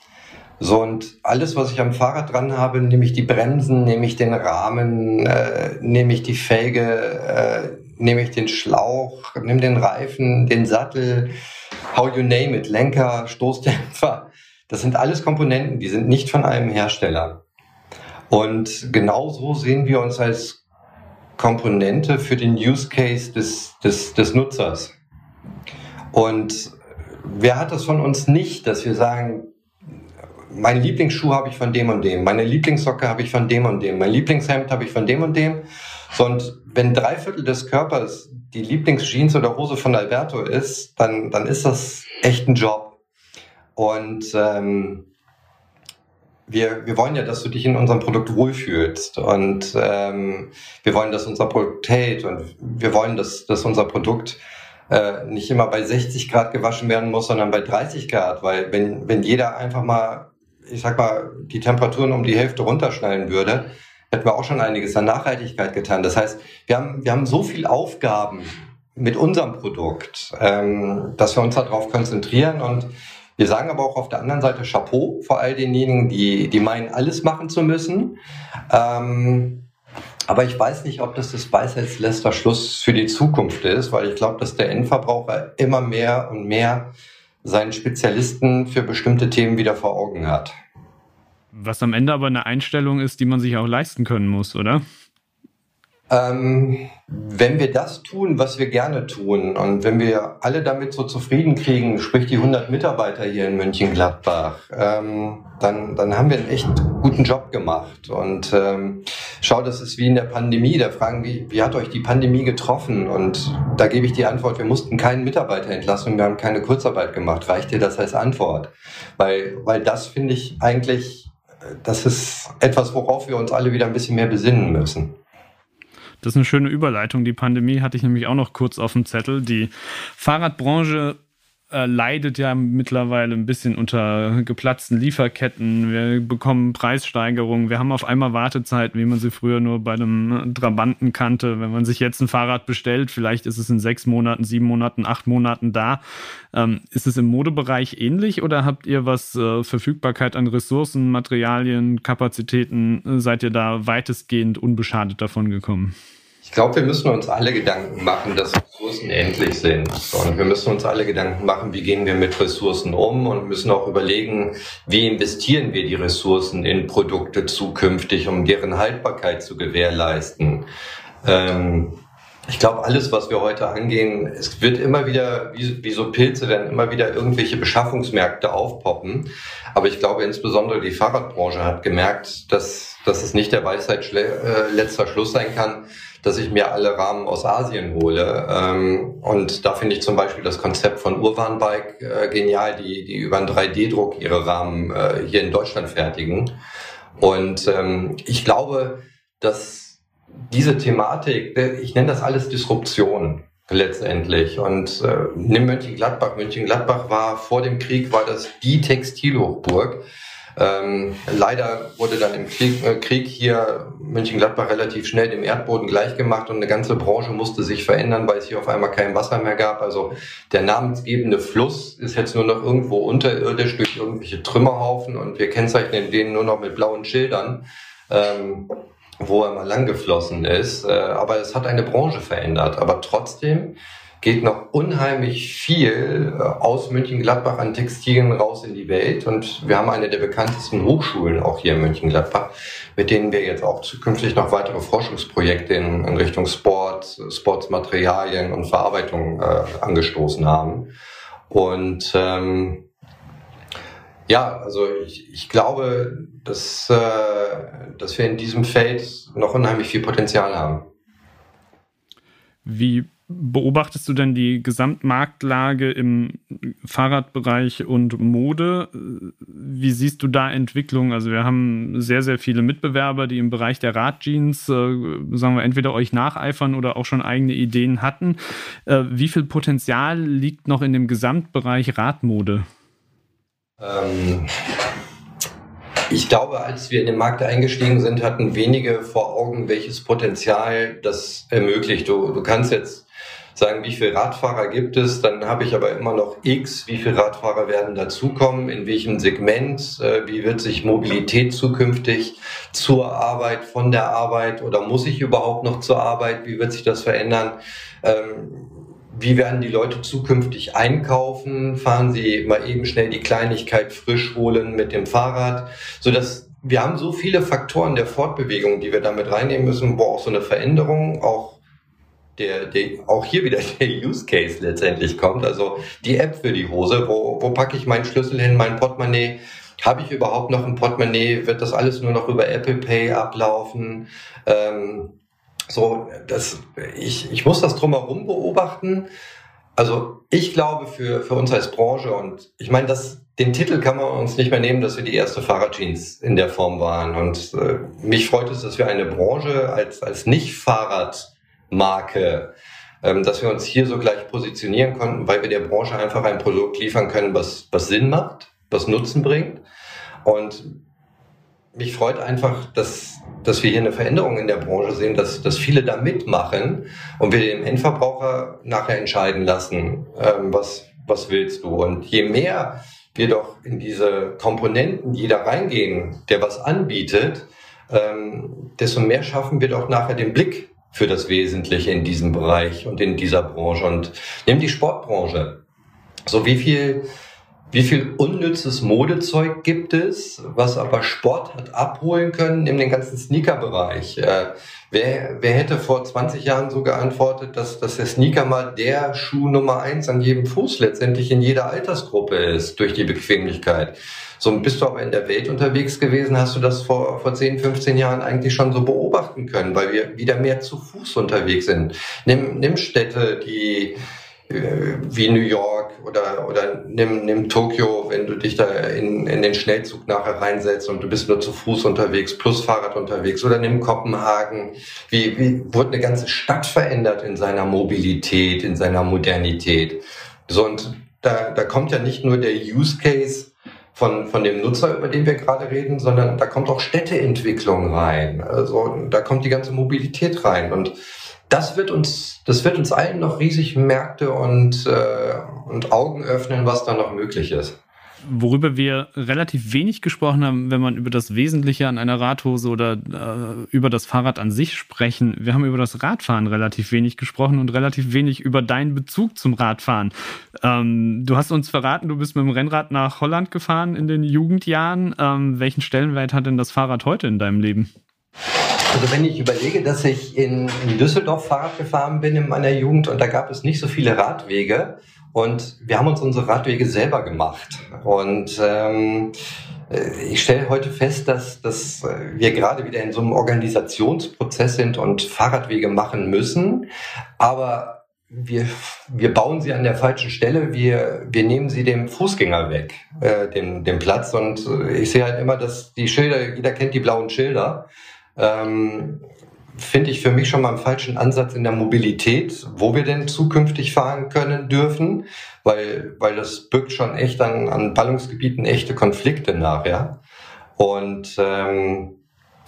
So, und alles, was ich am Fahrrad dran habe, nehme ich die Bremsen, nehme ich den Rahmen, äh, nehme ich die Felge, äh, nehme ich den Schlauch, nehme den Reifen, den Sattel, how you name it, Lenker, Stoßdämpfer. Das sind alles Komponenten, die sind nicht von einem Hersteller. Und genauso sehen wir uns als Komponente für den Use Case des, des, des Nutzers. Und wer hat das von uns nicht, dass wir sagen, mein Lieblingsschuh habe ich von dem und dem, meine Lieblingssocke habe ich von dem und dem, mein Lieblingshemd habe ich von dem und dem. Und wenn drei Viertel des Körpers die Lieblingsjeans oder Hose von Alberto ist, dann, dann ist das echt ein Job. Und ähm, wir, wir wollen ja, dass du dich in unserem Produkt wohlfühlst. Und ähm, wir wollen, dass unser Produkt hält. Und wir wollen, dass, dass unser Produkt äh, nicht immer bei 60 Grad gewaschen werden muss, sondern bei 30 Grad, weil wenn, wenn jeder einfach mal ich sag mal, die Temperaturen um die Hälfte runterschneiden würde, hätten wir auch schon einiges an Nachhaltigkeit getan. Das heißt, wir haben, wir haben so viel Aufgaben mit unserem Produkt, ähm, dass wir uns darauf konzentrieren und wir sagen aber auch auf der anderen Seite Chapeau vor all denjenigen, die, die meinen, alles machen zu müssen. Ähm, aber ich weiß nicht, ob das das Weisheitsletzter Schluss für die Zukunft ist, weil ich glaube, dass der Endverbraucher immer mehr und mehr seinen Spezialisten für bestimmte Themen wieder vor Augen hat. Was am Ende aber eine Einstellung ist, die man sich auch leisten können muss, oder? Ähm, wenn wir das tun, was wir gerne tun und wenn wir alle damit so zufrieden kriegen, sprich die 100 Mitarbeiter hier in Mönchengladbach, ähm, dann, dann haben wir einen echt guten Job gemacht. Und ähm, schau, das ist wie in der Pandemie. Da fragen, wie, wie hat euch die Pandemie getroffen? Und da gebe ich die Antwort, wir mussten keinen Mitarbeiter entlassen wir haben keine Kurzarbeit gemacht. Reicht dir das als Antwort? Weil, weil das finde ich eigentlich, das ist etwas, worauf wir uns alle wieder ein bisschen mehr besinnen müssen. Das ist eine schöne Überleitung. Die Pandemie hatte ich nämlich auch noch kurz auf dem Zettel. Die Fahrradbranche äh, leidet ja mittlerweile ein bisschen unter geplatzten Lieferketten. Wir bekommen Preissteigerungen. Wir haben auf einmal Wartezeiten, wie man sie früher nur bei einem Trabanten kannte. Wenn man sich jetzt ein Fahrrad bestellt, vielleicht ist es in sechs Monaten, sieben Monaten, acht Monaten da. Ähm, ist es im Modebereich ähnlich oder habt ihr was äh, Verfügbarkeit an Ressourcen, Materialien, Kapazitäten? Äh, seid ihr da weitestgehend unbeschadet davon gekommen? Ich glaube, wir müssen uns alle Gedanken machen, dass Ressourcen endlich sind. Und wir müssen uns alle Gedanken machen, wie gehen wir mit Ressourcen um und müssen auch überlegen, wie investieren wir die Ressourcen in Produkte zukünftig, um deren Haltbarkeit zu gewährleisten. Ähm, ich glaube, alles, was wir heute angehen, es wird immer wieder, wie, wie so Pilze, werden immer wieder irgendwelche Beschaffungsmärkte aufpoppen. Aber ich glaube, insbesondere die Fahrradbranche hat gemerkt, dass, dass es nicht der Weisheit äh, letzter Schluss sein kann, dass ich mir alle Rahmen aus Asien hole. Ähm, und da finde ich zum Beispiel das Konzept von Urban Bike äh, genial, die, die über einen 3D-Druck ihre Rahmen äh, hier in Deutschland fertigen. Und ähm, ich glaube, dass diese Thematik, ich nenne das alles Disruption letztendlich. Und äh, nimm Mönchengladbach. Mönchengladbach war vor dem Krieg, war das die Textilhochburg. Ähm, leider wurde dann im Krieg, äh, Krieg hier Mönchengladbach relativ schnell dem Erdboden gleichgemacht und eine ganze Branche musste sich verändern, weil es hier auf einmal kein Wasser mehr gab. Also der namensgebende Fluss ist jetzt nur noch irgendwo unterirdisch durch irgendwelche Trümmerhaufen und wir kennzeichnen den nur noch mit blauen Schildern. Ähm, wo er mal lang geflossen ist. Äh, aber es hat eine Branche verändert. Aber trotzdem geht noch unheimlich viel äh, aus München-Gladbach an Textilien raus in die Welt. Und wir haben eine der bekanntesten Hochschulen auch hier in München-Gladbach, mit denen wir jetzt auch zukünftig noch weitere Forschungsprojekte in, in Richtung Sport, Sportsmaterialien und Verarbeitung äh, angestoßen haben. Und ähm, ja, also ich, ich glaube, dass, äh, dass wir in diesem Feld noch unheimlich viel Potenzial haben. Wie beobachtest du denn die Gesamtmarktlage im Fahrradbereich und Mode? Wie siehst du da Entwicklungen? Also wir haben sehr, sehr viele Mitbewerber, die im Bereich der Radjeans, äh, sagen wir, entweder euch nacheifern oder auch schon eigene Ideen hatten. Äh, wie viel Potenzial liegt noch in dem Gesamtbereich Radmode? Ähm, ich glaube, als wir in den Markt eingestiegen sind, hatten wenige vor Augen, welches Potenzial das ermöglicht. Du, du kannst jetzt sagen, wie viele Radfahrer gibt es, dann habe ich aber immer noch X, wie viele Radfahrer werden dazukommen, in welchem Segment, äh, wie wird sich Mobilität zukünftig zur Arbeit, von der Arbeit oder muss ich überhaupt noch zur Arbeit, wie wird sich das verändern? Ähm, wie werden die Leute zukünftig einkaufen? Fahren sie mal eben schnell die Kleinigkeit frisch holen mit dem Fahrrad, so dass wir haben so viele Faktoren der Fortbewegung, die wir damit reinnehmen müssen, wo auch so eine Veränderung auch der, der auch hier wieder *laughs* der Use Case letztendlich kommt. Also die App für die Hose, wo, wo packe ich meinen Schlüssel hin, mein Portemonnaie? Habe ich überhaupt noch ein Portemonnaie? Wird das alles nur noch über Apple Pay ablaufen? Ähm, so, das, ich, ich muss das drumherum beobachten. Also ich glaube für, für uns als Branche und ich meine, das, den Titel kann man uns nicht mehr nehmen, dass wir die erste Fahrradjeans in der Form waren. Und äh, mich freut es, dass wir eine Branche als, als Nicht-Fahrradmarke, ähm, dass wir uns hier so gleich positionieren konnten, weil wir der Branche einfach ein Produkt liefern können, was, was Sinn macht, was Nutzen bringt. Und mich freut einfach, dass, dass wir hier eine Veränderung in der Branche sehen, dass, dass viele da mitmachen und wir den Endverbraucher nachher entscheiden lassen, ähm, was, was willst du. Und je mehr wir doch in diese Komponenten, die da reingehen, der was anbietet, ähm, desto mehr schaffen wir doch nachher den Blick für das Wesentliche in diesem Bereich und in dieser Branche. Und nimm die Sportbranche. So wie viel wie viel unnützes Modezeug gibt es, was aber Sport hat abholen können in den ganzen Sneaker-Bereich? Äh, wer, wer hätte vor 20 Jahren so geantwortet, dass, dass der Sneaker mal der Schuh Nummer eins an jedem Fuß letztendlich in jeder Altersgruppe ist, durch die Bequemlichkeit? So bist du aber in der Welt unterwegs gewesen, hast du das vor, vor 10, 15 Jahren eigentlich schon so beobachten können, weil wir wieder mehr zu Fuß unterwegs sind. Nimm, nimm Städte, die wie New York oder, oder nimm, nimm Tokio, wenn du dich da in, in den Schnellzug nachher reinsetzt und du bist nur zu Fuß unterwegs plus Fahrrad unterwegs oder nimm Kopenhagen. Wie, wie wurde eine ganze Stadt verändert in seiner Mobilität, in seiner Modernität? So, und da, da kommt ja nicht nur der Use Case von, von dem Nutzer, über den wir gerade reden, sondern da kommt auch Städteentwicklung rein. Also da kommt die ganze Mobilität rein und das wird uns, das wird uns allen noch riesig Märkte und, äh, und Augen öffnen, was da noch möglich ist. Worüber wir relativ wenig gesprochen haben, wenn man über das Wesentliche an einer Radhose oder äh, über das Fahrrad an sich sprechen. Wir haben über das Radfahren relativ wenig gesprochen und relativ wenig über deinen Bezug zum Radfahren. Ähm, du hast uns verraten, du bist mit dem Rennrad nach Holland gefahren in den Jugendjahren. Ähm, welchen Stellenwert hat denn das Fahrrad heute in deinem Leben? Also wenn ich überlege, dass ich in, in Düsseldorf Fahrrad gefahren bin in meiner Jugend und da gab es nicht so viele Radwege und wir haben uns unsere Radwege selber gemacht. Und ähm, äh, ich stelle heute fest, dass, dass wir gerade wieder in so einem Organisationsprozess sind und Fahrradwege machen müssen. Aber wir, wir bauen sie an der falschen Stelle. Wir, wir nehmen sie dem Fußgänger weg, äh, dem, dem Platz. Und äh, ich sehe halt immer, dass die Schilder, jeder kennt die blauen Schilder ähm, finde ich für mich schon mal einen falschen Ansatz in der Mobilität, wo wir denn zukünftig fahren können dürfen, weil, weil das birgt schon echt an, an Ballungsgebieten echte Konflikte nachher. Und ähm,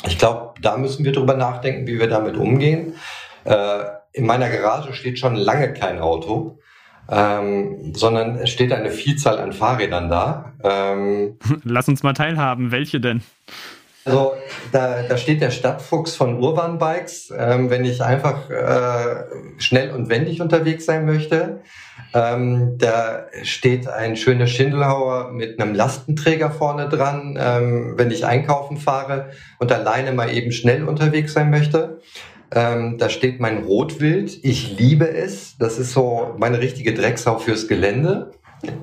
ich glaube, da müssen wir drüber nachdenken, wie wir damit umgehen. Äh, in meiner Garage steht schon lange kein Auto. Ähm, sondern es steht eine Vielzahl an Fahrrädern da. Ähm, *laughs* Lass uns mal teilhaben. Welche denn? Also da, da steht der Stadtfuchs von Urban Bikes. Ähm, wenn ich einfach äh, schnell und wendig unterwegs sein möchte, ähm, da steht ein schöner Schindelhauer mit einem Lastenträger vorne dran, ähm, wenn ich einkaufen fahre und alleine mal eben schnell unterwegs sein möchte. Ähm, da steht mein Rotwild. Ich liebe es. Das ist so meine richtige Drecksau fürs Gelände. *laughs*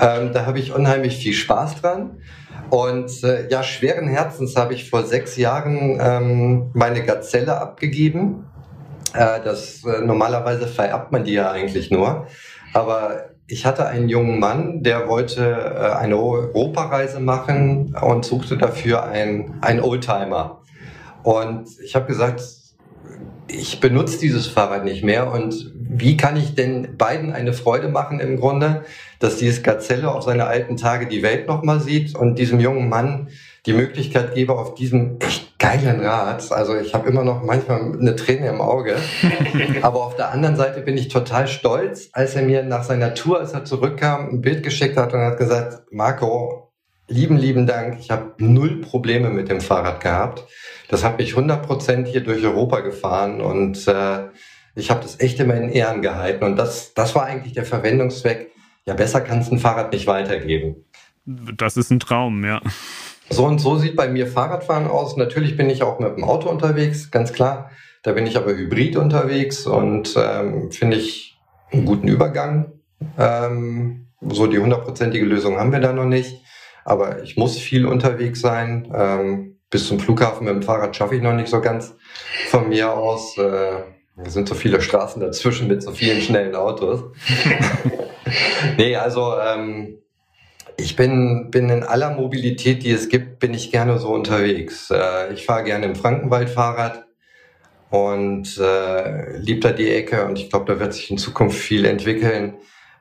Ähm, da habe ich unheimlich viel Spaß dran. Und äh, ja, schweren Herzens habe ich vor sechs Jahren ähm, meine Gazelle abgegeben. Äh, das äh, normalerweise vererbt man die ja eigentlich nur. Aber ich hatte einen jungen Mann, der wollte äh, eine Europareise machen und suchte dafür einen, einen Oldtimer. Und ich habe gesagt, ich benutze dieses Fahrrad nicht mehr. Und wie kann ich denn beiden eine Freude machen im Grunde, dass dieses Gazelle auf seine alten Tage die Welt nochmal sieht und diesem jungen Mann die Möglichkeit gebe, auf diesem echt geilen Rad, also ich habe immer noch manchmal eine Träne im Auge, *laughs* aber auf der anderen Seite bin ich total stolz, als er mir nach seiner Tour, als er zurückkam, ein Bild geschickt hat und hat gesagt, Marco, lieben, lieben Dank, ich habe null Probleme mit dem Fahrrad gehabt. Das hat mich 100% hier durch Europa gefahren und äh, ich habe das echt immer in Ehren gehalten und das, das war eigentlich der Verwendungszweck. Ja, besser kann es ein Fahrrad nicht weitergeben. Das ist ein Traum, ja. So und so sieht bei mir Fahrradfahren aus. Natürlich bin ich auch mit dem Auto unterwegs, ganz klar. Da bin ich aber hybrid unterwegs und ähm, finde ich einen guten Übergang. Ähm, so die hundertprozentige Lösung haben wir da noch nicht. Aber ich muss viel unterwegs sein. Ähm, bis zum Flughafen mit dem Fahrrad schaffe ich noch nicht so ganz von mir aus. Äh, es sind so viele Straßen dazwischen mit so vielen schnellen Autos. *laughs* nee, also ähm, ich bin, bin in aller Mobilität, die es gibt, bin ich gerne so unterwegs. Äh, ich fahre gerne im Frankenwald Fahrrad und äh, liebe da die Ecke und ich glaube, da wird sich in Zukunft viel entwickeln.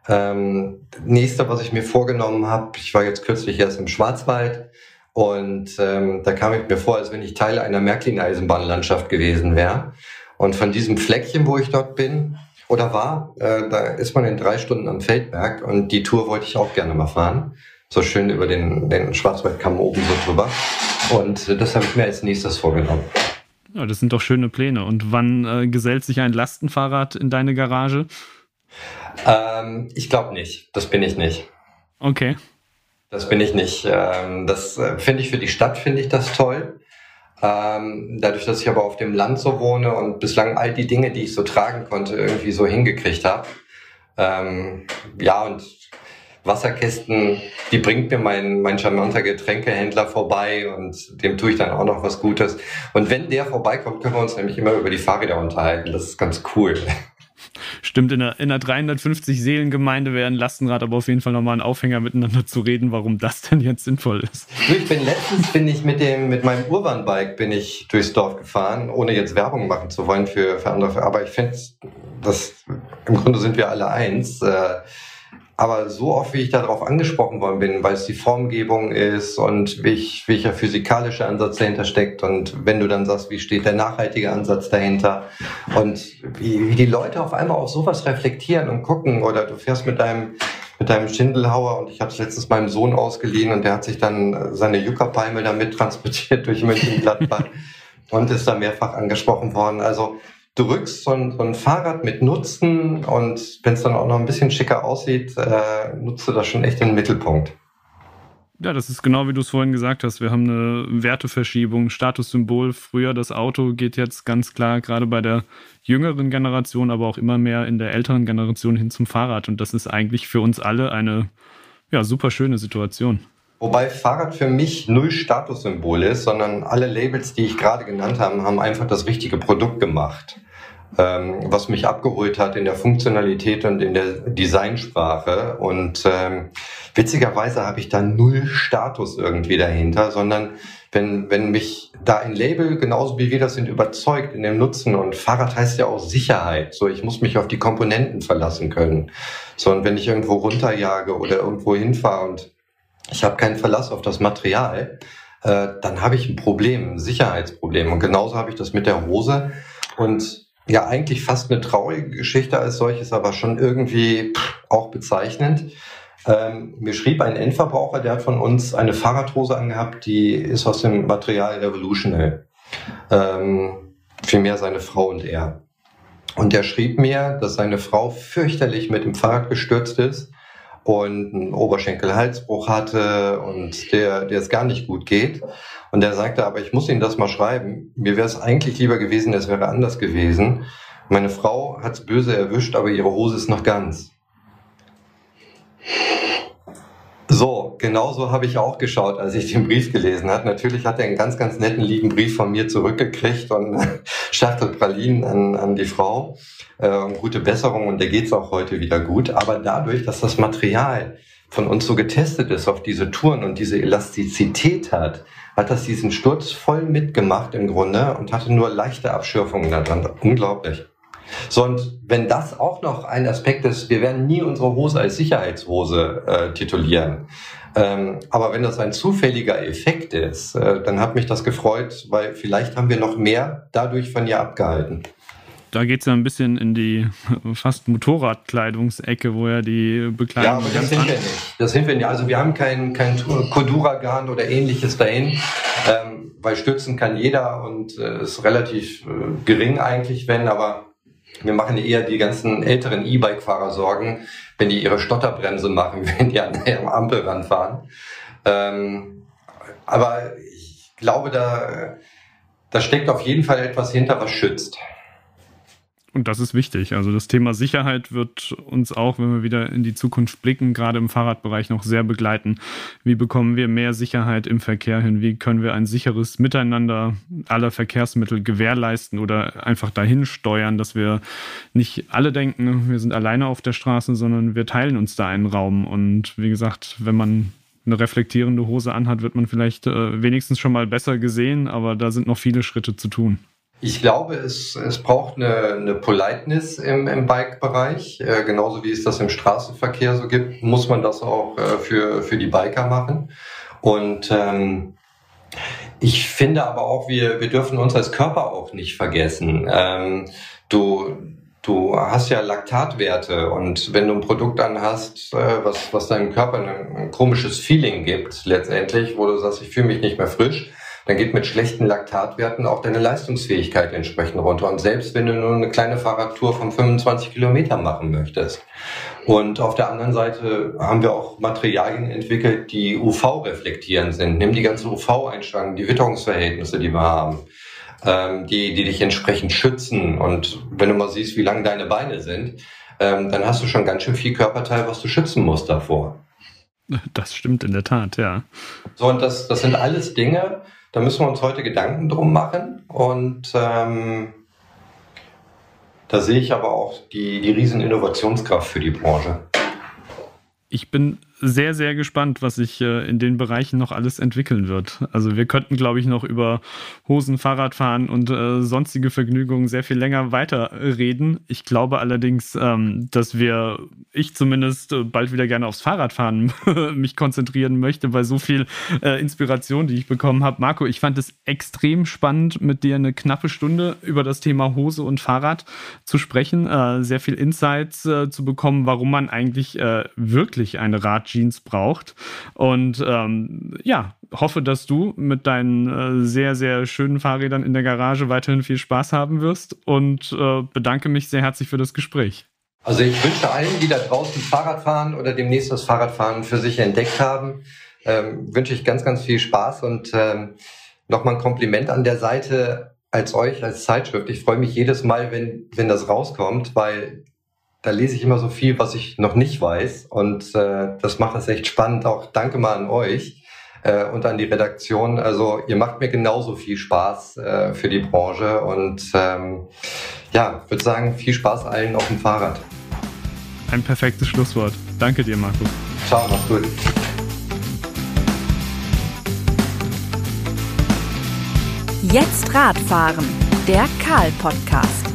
Ähm, nächste, was ich mir vorgenommen habe, ich war jetzt kürzlich erst im Schwarzwald und ähm, da kam ich mir vor, als wenn ich Teil einer Märklin-Eisenbahnlandschaft gewesen wäre. Und von diesem Fleckchen, wo ich dort bin oder war, äh, da ist man in drei Stunden am Feldberg und die Tour wollte ich auch gerne mal fahren. So schön über den, den Schwarzwaldkamm oben so drüber. Und äh, das habe ich mir als nächstes vorgenommen. Ja, das sind doch schöne Pläne. Und wann äh, gesellt sich ein Lastenfahrrad in deine Garage? Ähm, ich glaube nicht. Das bin ich nicht. Okay. Das bin ich nicht. Ähm, das äh, finde ich für die Stadt, finde ich das toll. Ähm, dadurch, dass ich aber auf dem Land so wohne und bislang all die Dinge, die ich so tragen konnte, irgendwie so hingekriegt habe. Ähm, ja, und Wasserkästen, die bringt mir mein, mein charmanter Getränkehändler vorbei und dem tue ich dann auch noch was Gutes. Und wenn der vorbeikommt, können wir uns nämlich immer über die Fahrräder unterhalten. Das ist ganz cool. Stimmt, in der, in der 350 Seelengemeinde wäre ein Lastenrad aber auf jeden Fall nochmal ein Aufhänger miteinander zu reden, warum das denn jetzt sinnvoll ist. Ich bin letztens bin ich mit dem mit meinem Urban-Bike bin ich durchs Dorf gefahren, ohne jetzt Werbung machen zu wollen für, für andere. Aber ich finde, im Grunde sind wir alle eins. Äh, aber so oft, wie ich darauf angesprochen worden bin, weil es die Formgebung ist und wie welcher physikalische Ansatz dahinter steckt und wenn du dann sagst, wie steht der nachhaltige Ansatz dahinter und wie, wie die Leute auf einmal auf sowas reflektieren und gucken oder du fährst mit deinem mit deinem Schindelhauer und ich habe es letztens meinem Sohn ausgeliehen und der hat sich dann seine Yucca-Palme damit transportiert *laughs* durch Mönchengladbach *laughs* und ist da mehrfach angesprochen worden. Also du rückst so ein, so ein Fahrrad mit Nutzen und wenn es dann auch noch ein bisschen schicker aussieht, äh, nutzt du das schon echt in den Mittelpunkt. Ja, das ist genau wie du es vorhin gesagt hast. Wir haben eine Werteverschiebung, Statussymbol. Früher das Auto geht jetzt ganz klar gerade bei der jüngeren Generation, aber auch immer mehr in der älteren Generation hin zum Fahrrad. Und das ist eigentlich für uns alle eine ja, super schöne Situation. Wobei Fahrrad für mich null Statussymbol ist, sondern alle Labels, die ich gerade genannt habe, haben einfach das richtige Produkt gemacht ähm, was mich abgeholt hat in der Funktionalität und in der Designsprache. Und ähm, witzigerweise habe ich da null Status irgendwie dahinter, sondern wenn, wenn mich da ein Label, genauso wie wir das sind, überzeugt in dem Nutzen und Fahrrad heißt ja auch Sicherheit. So, ich muss mich auf die Komponenten verlassen können. So, und wenn ich irgendwo runterjage oder irgendwo hinfahre und ich habe keinen Verlass auf das Material, äh, dann habe ich ein Problem, ein Sicherheitsproblem. Und genauso habe ich das mit der Hose. Und ja eigentlich fast eine traurige Geschichte als solches, aber schon irgendwie auch bezeichnend. Ähm, mir schrieb ein Endverbraucher, der hat von uns eine Fahrradhose angehabt, die ist aus dem Material Revolutional. Ähm, vielmehr seine Frau und er. Und der schrieb mir, dass seine Frau fürchterlich mit dem Fahrrad gestürzt ist und einen Oberschenkelhalsbruch hatte und der, der es gar nicht gut geht. Und er sagte, aber ich muss Ihnen das mal schreiben. Mir wäre es eigentlich lieber gewesen, es wäre anders gewesen. Meine Frau hat es böse erwischt, aber ihre Hose ist noch ganz. So, genau so habe ich auch geschaut, als ich den Brief gelesen habe. Natürlich hat er einen ganz, ganz netten, lieben Brief von mir zurückgekriegt und *laughs* Schachtel Pralinen an, an die Frau. Äh, gute Besserung und der geht's auch heute wieder gut. Aber dadurch, dass das Material von uns so getestet ist auf diese Touren und diese Elastizität hat, hat das diesen Sturz voll mitgemacht im Grunde und hatte nur leichte Abschürfungen daran. Unglaublich. So, und wenn das auch noch ein Aspekt ist, wir werden nie unsere Hose als Sicherheitshose äh, titulieren. Ähm, aber wenn das ein zufälliger Effekt ist, äh, dann hat mich das gefreut, weil vielleicht haben wir noch mehr dadurch von ihr abgehalten. Da geht es ja ein bisschen in die *laughs* fast Motorradkleidungsecke, wo ja die Bekleidung. Ja, aber das sind wir nicht. Das sind wir nicht. Also wir haben kein, kein Kodura-Garn oder ähnliches dahin, ähm, weil stützen kann jeder und äh, ist relativ äh, gering eigentlich, wenn, aber wir machen eher die ganzen älteren E-Bike-Fahrer Sorgen, wenn die ihre Stotterbremse machen, *laughs* wenn die an der Ampel ranfahren. Ähm, aber ich glaube, da, da steckt auf jeden Fall etwas hinter, was schützt. Und das ist wichtig. Also das Thema Sicherheit wird uns auch, wenn wir wieder in die Zukunft blicken, gerade im Fahrradbereich noch sehr begleiten. Wie bekommen wir mehr Sicherheit im Verkehr hin? Wie können wir ein sicheres Miteinander aller Verkehrsmittel gewährleisten oder einfach dahin steuern, dass wir nicht alle denken, wir sind alleine auf der Straße, sondern wir teilen uns da einen Raum. Und wie gesagt, wenn man eine reflektierende Hose anhat, wird man vielleicht äh, wenigstens schon mal besser gesehen, aber da sind noch viele Schritte zu tun. Ich glaube, es, es braucht eine, eine Politeness im, im Bike-Bereich. Äh, genauso wie es das im Straßenverkehr so gibt, muss man das auch äh, für, für die Biker machen. Und ähm, ich finde aber auch, wir, wir dürfen uns als Körper auch nicht vergessen. Ähm, du, du hast ja Laktatwerte und wenn du ein Produkt anhast, äh, was, was deinem Körper ein, ein komisches Feeling gibt, letztendlich, wo du sagst, ich fühle mich nicht mehr frisch, dann geht mit schlechten Laktatwerten auch deine Leistungsfähigkeit entsprechend runter. Und selbst wenn du nur eine kleine Fahrradtour von 25 Kilometer machen möchtest. Und auf der anderen Seite haben wir auch Materialien entwickelt, die UV-reflektierend sind. Nimm die ganzen UV-Einstellungen, die Witterungsverhältnisse, die wir haben, ähm, die, die dich entsprechend schützen. Und wenn du mal siehst, wie lang deine Beine sind, ähm, dann hast du schon ganz schön viel Körperteil, was du schützen musst davor. Das stimmt in der Tat, ja. So, und das, das sind alles Dinge, da müssen wir uns heute Gedanken drum machen. Und ähm, da sehe ich aber auch die, die riesen Innovationskraft für die Branche. Ich bin sehr, sehr gespannt, was sich äh, in den Bereichen noch alles entwickeln wird. Also wir könnten, glaube ich, noch über Hosen, Fahrradfahren und äh, sonstige Vergnügungen sehr viel länger weiterreden. Ich glaube allerdings, ähm, dass wir, ich zumindest, äh, bald wieder gerne aufs Fahrradfahren *laughs* mich konzentrieren möchte, bei so viel äh, Inspiration, die ich bekommen habe. Marco, ich fand es extrem spannend, mit dir eine knappe Stunde über das Thema Hose und Fahrrad zu sprechen, äh, sehr viel Insights äh, zu bekommen, warum man eigentlich wirklich eine Rad Jeans braucht. Und ähm, ja, hoffe, dass du mit deinen äh, sehr, sehr schönen Fahrrädern in der Garage weiterhin viel Spaß haben wirst und äh, bedanke mich sehr herzlich für das Gespräch. Also ich wünsche allen, die da draußen Fahrrad fahren oder demnächst das Fahrradfahren für sich entdeckt haben, ähm, wünsche ich ganz, ganz viel Spaß und ähm, nochmal ein Kompliment an der Seite als euch, als Zeitschrift. Ich freue mich jedes Mal, wenn, wenn das rauskommt, weil da lese ich immer so viel, was ich noch nicht weiß. Und äh, das macht es echt spannend. Auch danke mal an euch äh, und an die Redaktion. Also ihr macht mir genauso viel Spaß äh, für die Branche. Und ähm, ja, würde sagen, viel Spaß allen auf dem Fahrrad. Ein perfektes Schlusswort. Danke dir, Marco. Ciao, mach's gut. Jetzt Radfahren, der Karl-Podcast.